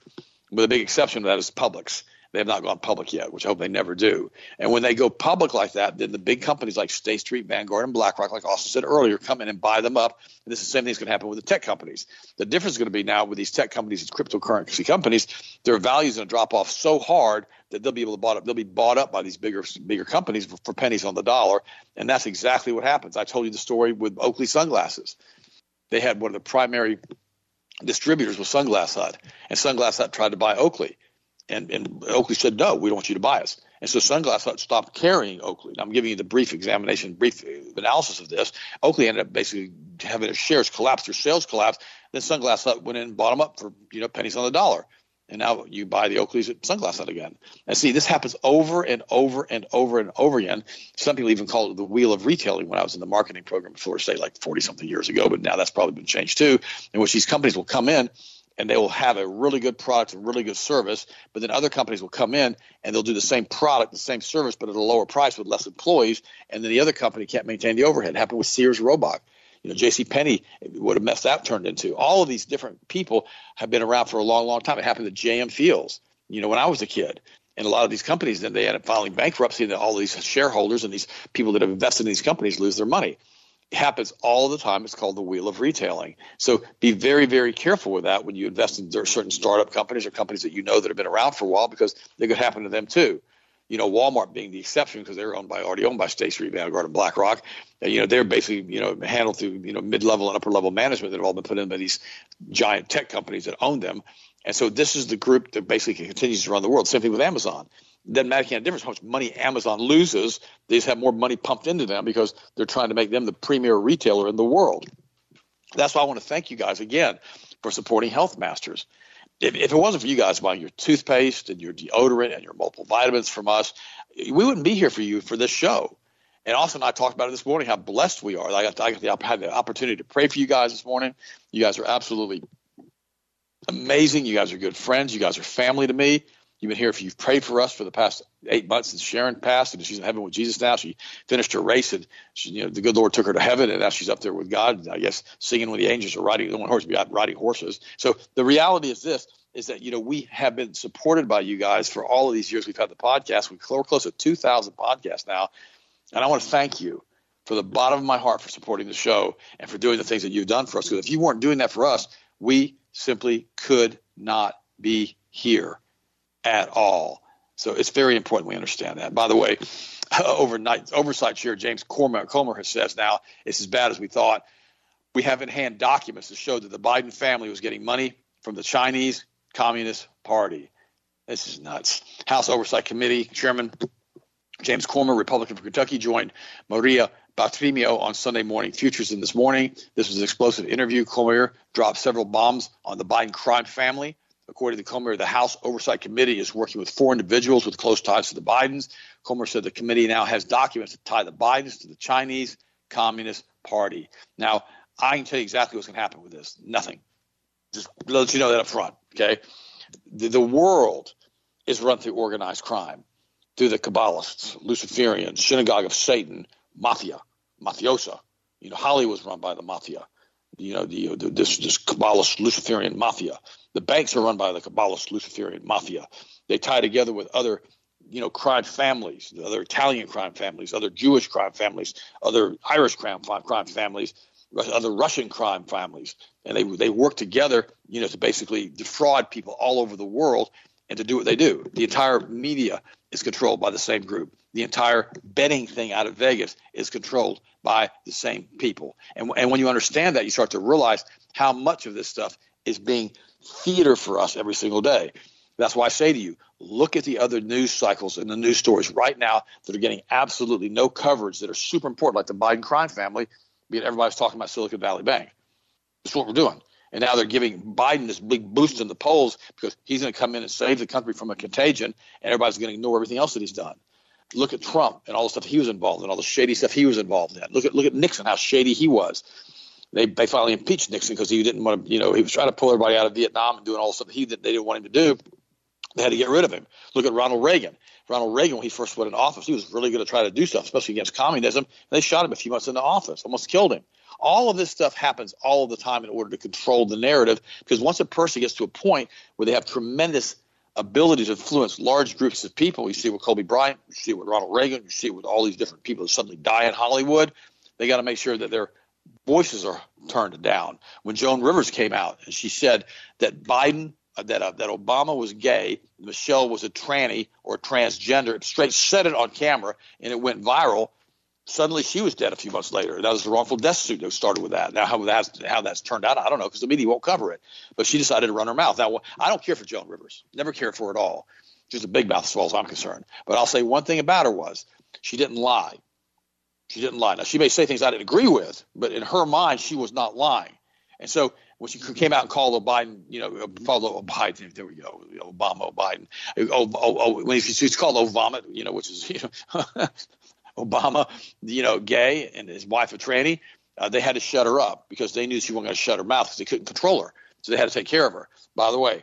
With a big exception of that is Publix. They have not gone public yet, which I hope they never do. And when they go public like that, then the big companies like State Street, Vanguard, and BlackRock, like Austin said earlier, come in and buy them up. And this is the same thing that's going to happen with the tech companies. The difference is going to be now with these tech companies, these cryptocurrency companies, their value is going to drop off so hard that they'll be able to bought up. They'll be bought up by these bigger bigger companies for, for pennies on the dollar, and that's exactly what happens. I told you the story with Oakley sunglasses. They had one of the primary distributors was Sunglass Hut, and Sunglass Hut tried to buy Oakley. And, and Oakley said, no, we don't want you to buy us. And so Sunglass Hut stopped carrying Oakley. I'm giving you the brief examination, brief uh, analysis of this. Oakley ended up basically having their shares collapse, their sales collapse. Then Sunglass Hut went in them up for you know pennies on the dollar. And now you buy the Oakleys at Sunglass Hut again. And see, this happens over and over and over and over again. Some people even call it the wheel of retailing when I was in the marketing program before, say, like 40 something years ago. But now that's probably been changed too, in which these companies will come in and they will have a really good product and really good service. But then other companies will come in and they'll do the same product, the same service, but at a lower price with less employees. And then the other company can't maintain the overhead. It happened with Sears Roebuck. You know, J.C. Penney would have messed that turned into. All of these different people have been around for a long, long time. It happened to J.M. Fields. You know, when I was a kid, and a lot of these companies then they end up filing bankruptcy, and all these shareholders and these people that have invested in these companies lose their money happens all the time. It's called the wheel of retailing. So be very, very careful with that when you invest in certain startup companies or companies that you know that have been around for a while because they could happen to them too. You know, Walmart being the exception because they're owned by already owned by State Street, Vanguard, and BlackRock. And, you know, they're basically you know handled through you know mid-level and upper-level management that have all been put in by these giant tech companies that own them. And so this is the group that basically continues to run the world. Same thing with Amazon doesn't make any difference how much money Amazon loses. They just have more money pumped into them because they're trying to make them the premier retailer in the world. That's why I want to thank you guys again for supporting Health Masters. If, if it wasn't for you guys buying your toothpaste and your deodorant and your multiple vitamins from us, we wouldn't be here for you for this show. And Austin and I talked about it this morning how blessed we are. I got, I got the, I had the opportunity to pray for you guys this morning. You guys are absolutely amazing. You guys are good friends. You guys are family to me. You've been here if you've prayed for us for the past eight months since Sharon passed, and she's in heaven with Jesus now. She finished her race, and she, you know the good Lord took her to heaven, and now she's up there with God. I guess singing with the angels or riding on horses, riding horses. So the reality is this: is that you know we have been supported by you guys for all of these years. We've had the podcast. We're close to 2,000 podcasts now, and I want to thank you for the bottom of my heart for supporting the show and for doing the things that you've done for us. Because if you weren't doing that for us, we simply could not be here at all. So it's very important we understand that. By the way, overnight oversight chair James Comer, Comer has says now it's as bad as we thought. We have in hand documents that show that the Biden family was getting money from the Chinese Communist Party. This is nuts. House Oversight Committee Chairman James Comer, Republican from Kentucky, joined Maria Bartiromo on Sunday morning futures in this morning. This was an explosive interview. Comer dropped several bombs on the Biden crime family. According to Comer, the House Oversight Committee is working with four individuals with close ties to the Bidens. Comer said the committee now has documents that tie the Bidens to the Chinese Communist Party. Now, I can tell you exactly what's going to happen with this. Nothing. Just let you know that up front. Okay. The, the world is run through organized crime, through the Kabbalists, Luciferians, Synagogue of Satan, Mafia, Mafiosa. You know, Hollywood was run by the Mafia. You know, the, the this this Kabbalist Luciferian Mafia. The banks are run by the Kabbalist Luciferian Mafia. They tie together with other you know, crime families, other Italian crime families, other Jewish crime families, other Irish crime crime families, other Russian crime families, and they they work together, you know, to basically defraud people all over the world and to do what they do. The entire media is controlled by the same group. The entire betting thing out of Vegas is controlled by the same people. And, and when you understand that, you start to realize how much of this stuff is being theater for us every single day. That's why I say to you, look at the other news cycles and the news stories right now that are getting absolutely no coverage that are super important, like the Biden crime family. Being everybody's talking about Silicon Valley Bank. That's what we're doing. And now they're giving Biden this big boost in the polls because he's going to come in and save the country from a contagion, and everybody's going to ignore everything else that he's done. Look at Trump and all the stuff he was involved in, all the shady stuff he was involved in. Look at look at Nixon, how shady he was. They they finally impeached Nixon because he didn't want to, you know, he was trying to pull everybody out of Vietnam and doing all the stuff he that they didn't want him to do. They had to get rid of him. Look at Ronald Reagan. Ronald Reagan, when he first went in office, he was really going to try to do stuff, especially against communism. And they shot him a few months into office, almost killed him. All of this stuff happens all the time in order to control the narrative, because once a person gets to a point where they have tremendous ability to influence large groups of people, you see it with Kobe Bryant, you see it with Ronald Reagan, you see it with all these different people that suddenly die in Hollywood. They got to make sure that their voices are turned down. When Joan Rivers came out and she said that Biden uh, that uh, that Obama was gay, Michelle was a tranny or transgender. Straight said it on camera, and it went viral. Suddenly, she was dead a few months later. That was the wrongful death suit that started with that. Now, how that's how that's turned out, I don't know, because the media won't cover it. But she decided to run her mouth. Now, I don't care for Joan Rivers. Never cared for her at all. She's a big mouth as far as I'm concerned. But I'll say one thing about her was she didn't lie. She didn't lie. Now, she may say things I didn't agree with, but in her mind, she was not lying. And so when she came out and called Biden, you know, called Biden, there we go, Obama, Biden. Oh, oh, oh when she's called Obama, you know, which is you know, Obama, you know, gay and his wife a tranny. Uh, they had to shut her up because they knew she wasn't going to shut her mouth because they couldn't control her. So they had to take care of her. By the way,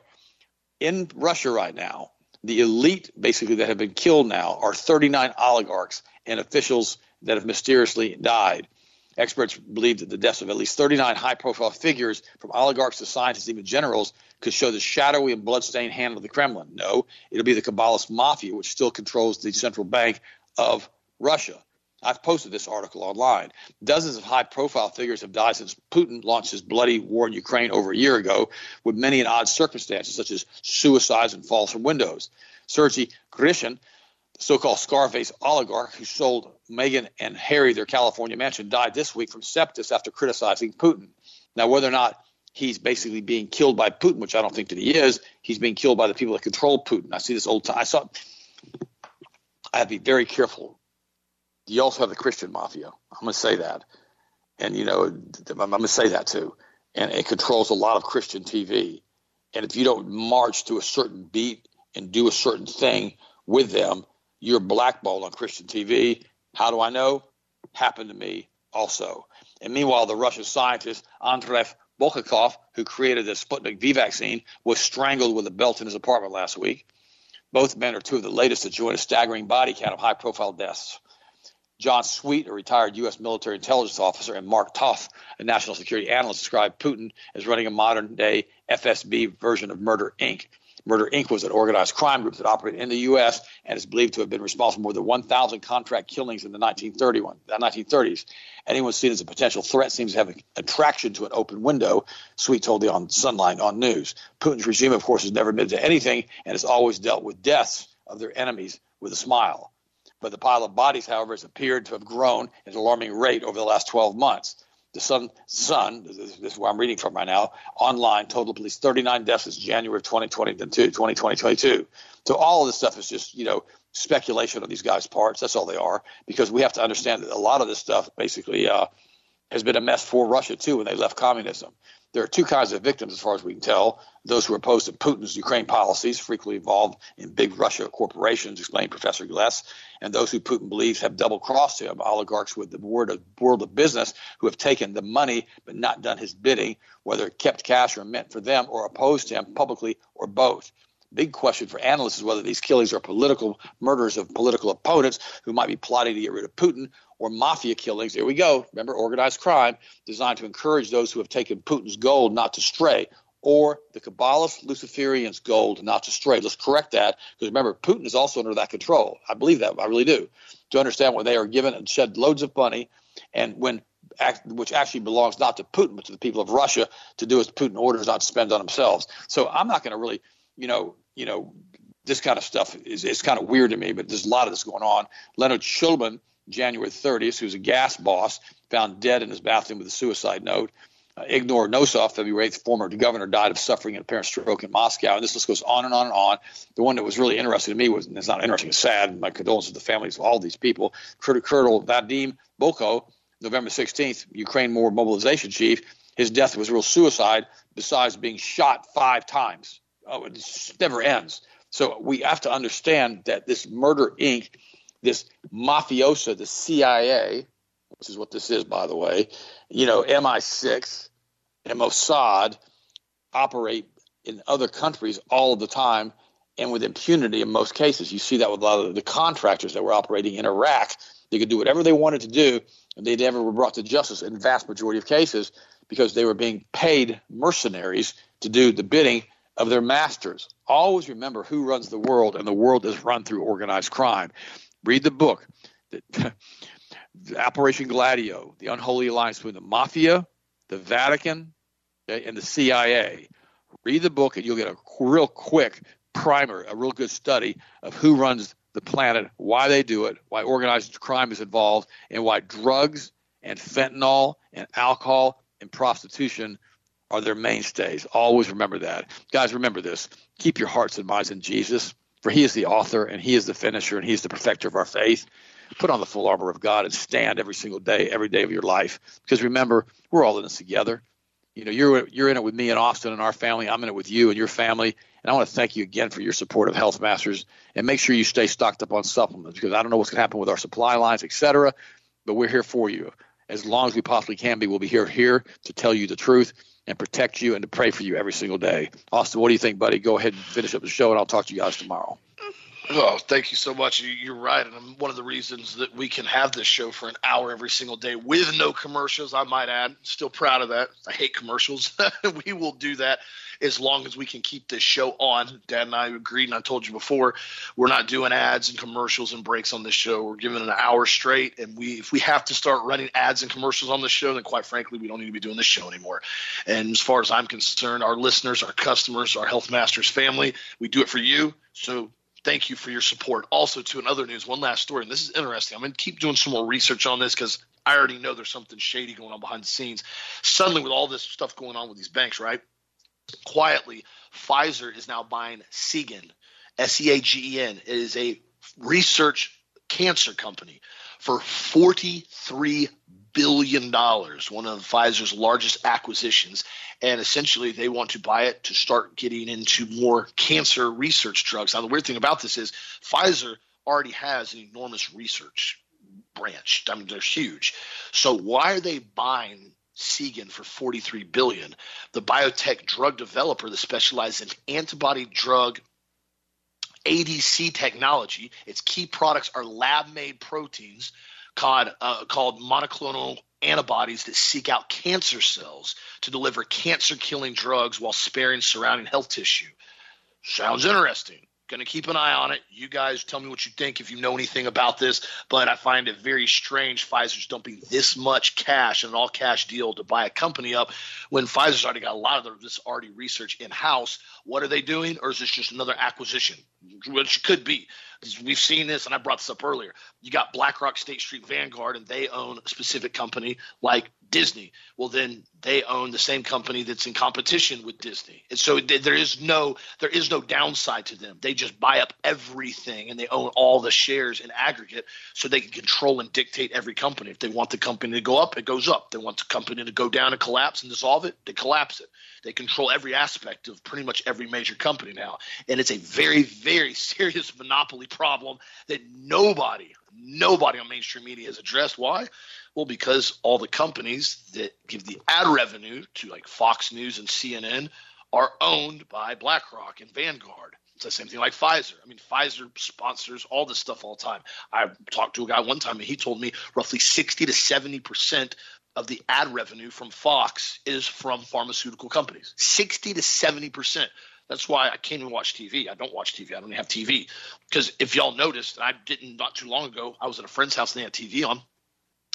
in Russia right now, the elite basically that have been killed now are 39 oligarchs and officials that have mysteriously died. Experts believe that the deaths of at least 39 high profile figures, from oligarchs to scientists, even generals, could show the shadowy and bloodstained hand of the Kremlin. No, it'll be the Kabbalist mafia, which still controls the central bank of Russia. I've posted this article online. Dozens of high profile figures have died since Putin launched his bloody war in Ukraine over a year ago, with many in odd circumstances, such as suicides and falls from windows. Sergei Grishin, the so-called Scarface oligarch who sold Meghan and Harry their California mansion died this week from sepsis after criticizing Putin. Now, whether or not he's basically being killed by Putin, which I don't think that he is, he's being killed by the people that control Putin. I see this old time. I saw. I have to be very careful. You also have the Christian mafia. I'm going to say that, and you know, I'm going to say that too. And it controls a lot of Christian TV. And if you don't march to a certain beat and do a certain thing with them, you're blackballed on Christian TV. How do I know? Happened to me also. And meanwhile, the Russian scientist Andrei Volchenkov, who created the Sputnik V vaccine, was strangled with a belt in his apartment last week. Both men are two of the latest to join a staggering body count of high profile deaths. John Sweet, a retired U.S. military intelligence officer, and Mark Toth, a national security analyst, described Putin as running a modern day FSB version of Murder Inc. Murder Inc. was an organized crime group that operated in the U.S. and is believed to have been responsible for more than 1,000 contract killings in the 1931, 1930s. Anyone seen as a potential threat seems to have an attraction to an open window, Sweet told the on Sunlight on News. Putin's regime, of course, has never admitted to anything and has always dealt with deaths of their enemies with a smile. But the pile of bodies, however, has appeared to have grown at an alarming rate over the last 12 months. The Sun, Sun this, is where I'm reading from right now, online, total police 39 deaths since January of 2020 2022. So all of this stuff is just, you know, speculation on these guys' parts. That's all they are, because we have to understand that a lot of this stuff basically uh, has been a mess for Russia too when they left communism. There are two kinds of victims, as far as we can tell. Those who are opposed to Putin's Ukraine policies, frequently involved in big Russia corporations, explained Professor Gless, and those who Putin believes have double crossed him, oligarchs with the word of, world of business who have taken the money but not done his bidding, whether kept cash or meant for them or opposed him publicly or both. Big question for analysts is whether these killings are political murders of political opponents who might be plotting to get rid of Putin or mafia killings. Here we go. Remember, organized crime designed to encourage those who have taken Putin's gold not to stray, or the Kabbalist Luciferians' gold not to stray. Let's correct that because remember, Putin is also under that control. I believe that. I really do. To understand when they are given and shed loads of money, and when which actually belongs not to Putin but to the people of Russia to do as Putin orders, not to spend on themselves. So I'm not going to really you know, you know, this kind of stuff is, is kind of weird to me, but there's a lot of this going on. Leonard Shulman, January 30th, who's a gas boss, found dead in his bathroom with a suicide note. Uh, Igor Nosov, February 8th, former governor, died of suffering an apparent stroke in Moscow. And this list goes on and on and on. The one that was really interesting to me was, and it's not interesting, it's sad. My condolences to the families of all these people. Colonel Vadim Boyko, November 16th, Ukraine War mobilization chief. His death was real suicide, besides being shot five times oh, it never ends. So we have to understand that this Murder Inc., this mafiosa, the CIA, which is what this is, by the way, you know, MI6 and Mossad operate in other countries all the time and with impunity in most cases. You see that with a lot of the contractors that were operating in Iraq. They could do whatever they wanted to do, and they never were brought to justice in vast majority of cases because they were being paid mercenaries to do the bidding of their masters. Always remember who runs the world, and the world is run through organized crime. Read the book, the, Operation Gladio, the unholy alliance between the mafia, the Vatican, okay, and the CIA. Read the book, and you'll get a real quick primer, a real good study of who runs the planet, why they do it, why organized crime is involved, and why drugs and fentanyl and alcohol and prostitution are their mainstays. Always remember that. Guys, remember this. Keep your hearts and minds in Jesus, for he is the author and he is the finisher and he is the perfecter of our faith. Put on the full armor of God and stand every single day, every day of your life. Because remember, we're all in this together. You know, you're you're in it with me and Austin and our family. I'm in it with you and your family. And I want to thank you again for your support of Health Masters. And make sure you stay stocked up on supplements because I don't know what's going to happen with our supply lines, et cetera. But we're here for you as long as we possibly can be. We'll be here here to tell you the truth and protect you and to pray for you every single day. Austin, what do you think, buddy? Go ahead and finish up the show, and I'll talk to you guys tomorrow. Oh, thank you so much. You're right. And one of the reasons that we can have this show for an hour every single day with no commercials, I might add, still proud of that. I hate commercials. we will do that as long as we can keep this show on. Dad and I agreed, and I told you before, we're not doing ads and commercials and breaks on this show. We're giving an hour straight, and we if we have to start running ads and commercials on this show, then quite frankly, we don't need to be doing this show anymore. And as far as I'm concerned, our listeners, our customers, our Health Masters family, we do it for you. So thank you for your support. Also, to another news, one last story, and this is interesting. I'm going to keep doing some more research on this because I already know there's something shady going on behind the scenes. Suddenly, with all this stuff going on with these banks, right? Quietly, Pfizer is now buying Seagen, S E A G E N. It is a research cancer company for $43 billion, one of Pfizer's largest acquisitions. And essentially, they want to buy it to start getting into more cancer research drugs. Now, the weird thing about this is Pfizer already has an enormous research branch. I mean, they're huge. So why are they buying Seagen for 43 billion. The biotech drug developer that specializes in antibody drug ADC technology. Its key products are lab-made proteins called, uh, called monoclonal antibodies that seek out cancer cells to deliver cancer-killing drugs while sparing surrounding health tissue. Sounds interesting going to keep an eye on it. You guys tell me what you think if you know anything about this. But I find it very strange Pfizer's dumping this much cash in an all cash deal to buy a company up when Pfizer's already got a lot of this already research in house. What are they doing? Or is this just another acquisition? which could be. We've seen this, and I brought this up earlier. You got BlackRock, State Street, Vanguard, and they own a specific company like Disney. Well, then they own the same company that's in competition with Disney, and so there is no there is no downside to them. They just buy up everything, and they own all the shares in aggregate, so they can control and dictate every company. If they want the company to go up, it goes up. They want the company to go down and collapse and dissolve it, they collapse it. They control every aspect of pretty much every major company now, and it's a very very serious monopoly problem that nobody nobody on mainstream media has addressed. Why? Well, because all the companies that give the ad revenue to like Fox News and CNN are owned by BlackRock and Vanguard. It's the same thing like Pfizer. I mean, Pfizer sponsors all this stuff all the time. I talked to a guy one time and he told me roughly 60 to 70 percent of the ad revenue from Fox is from pharmaceutical companies. 60 to 70 percent. That's why I can't even watch TV. I don't watch TV. I don't even have TV because if y'all noticed, and I didn't not too long ago. I was at a friend's house and they had TV on,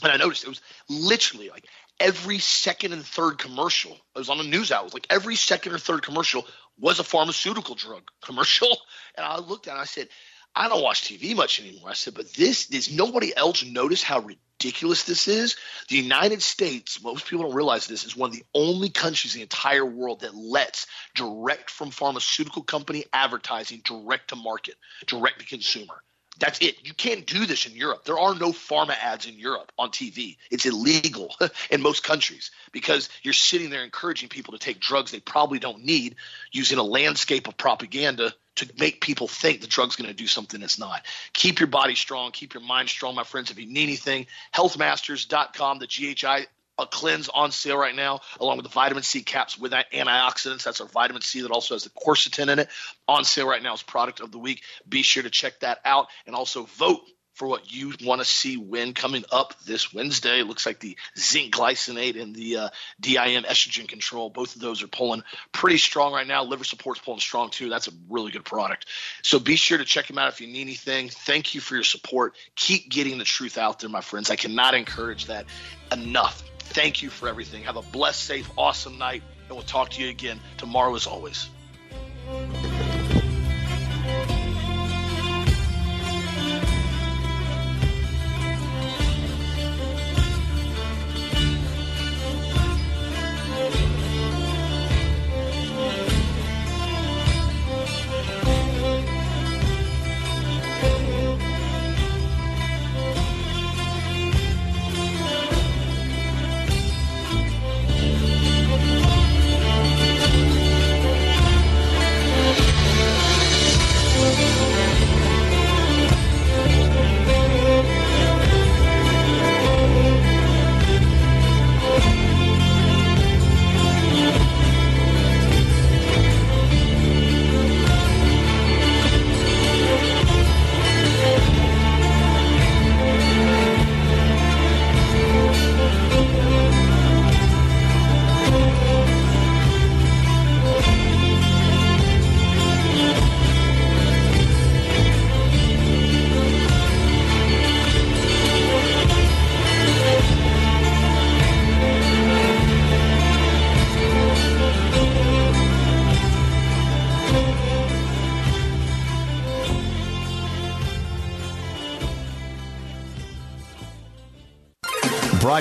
and I noticed it was literally like every second and third commercial. It was on the news outlet. Like every second or third commercial was a pharmaceutical drug commercial, and I looked at it and I said, I don't watch TV much anymore. I said, but this does nobody else notice how ridiculous this is? The United States, most people don't realize this, is one of the only countries in the entire world that lets direct from pharmaceutical company advertising direct to market, direct to consumer. That's it. You can't do this in Europe. There are no pharma ads in Europe on TV. It's illegal in most countries because you're sitting there encouraging people to take drugs they probably don't need using a landscape of propaganda to make people think the drug's going to do something that's not. Keep your body strong. Keep your mind strong, my friends. If you need anything, healthmasters.com, the GHI a cleanse on sale right now, along with the vitamin C caps with antioxidants. That's our vitamin C that also has the quercetin in it. On sale right now as product of the week. Be sure to check that out and also vote for what you want to see win coming up this Wednesday. It looks like the zinc glycinate and the uh, DIM estrogen control, both of those are pulling pretty strong right now. Liver support's pulling strong too. That's a really good product. So be sure to check them out if you need anything. Thank you for your support. Keep getting the truth out there, my friends. I cannot encourage that enough. Thank you for everything. Have a blessed, safe, awesome night, and we'll talk to you again tomorrow as always.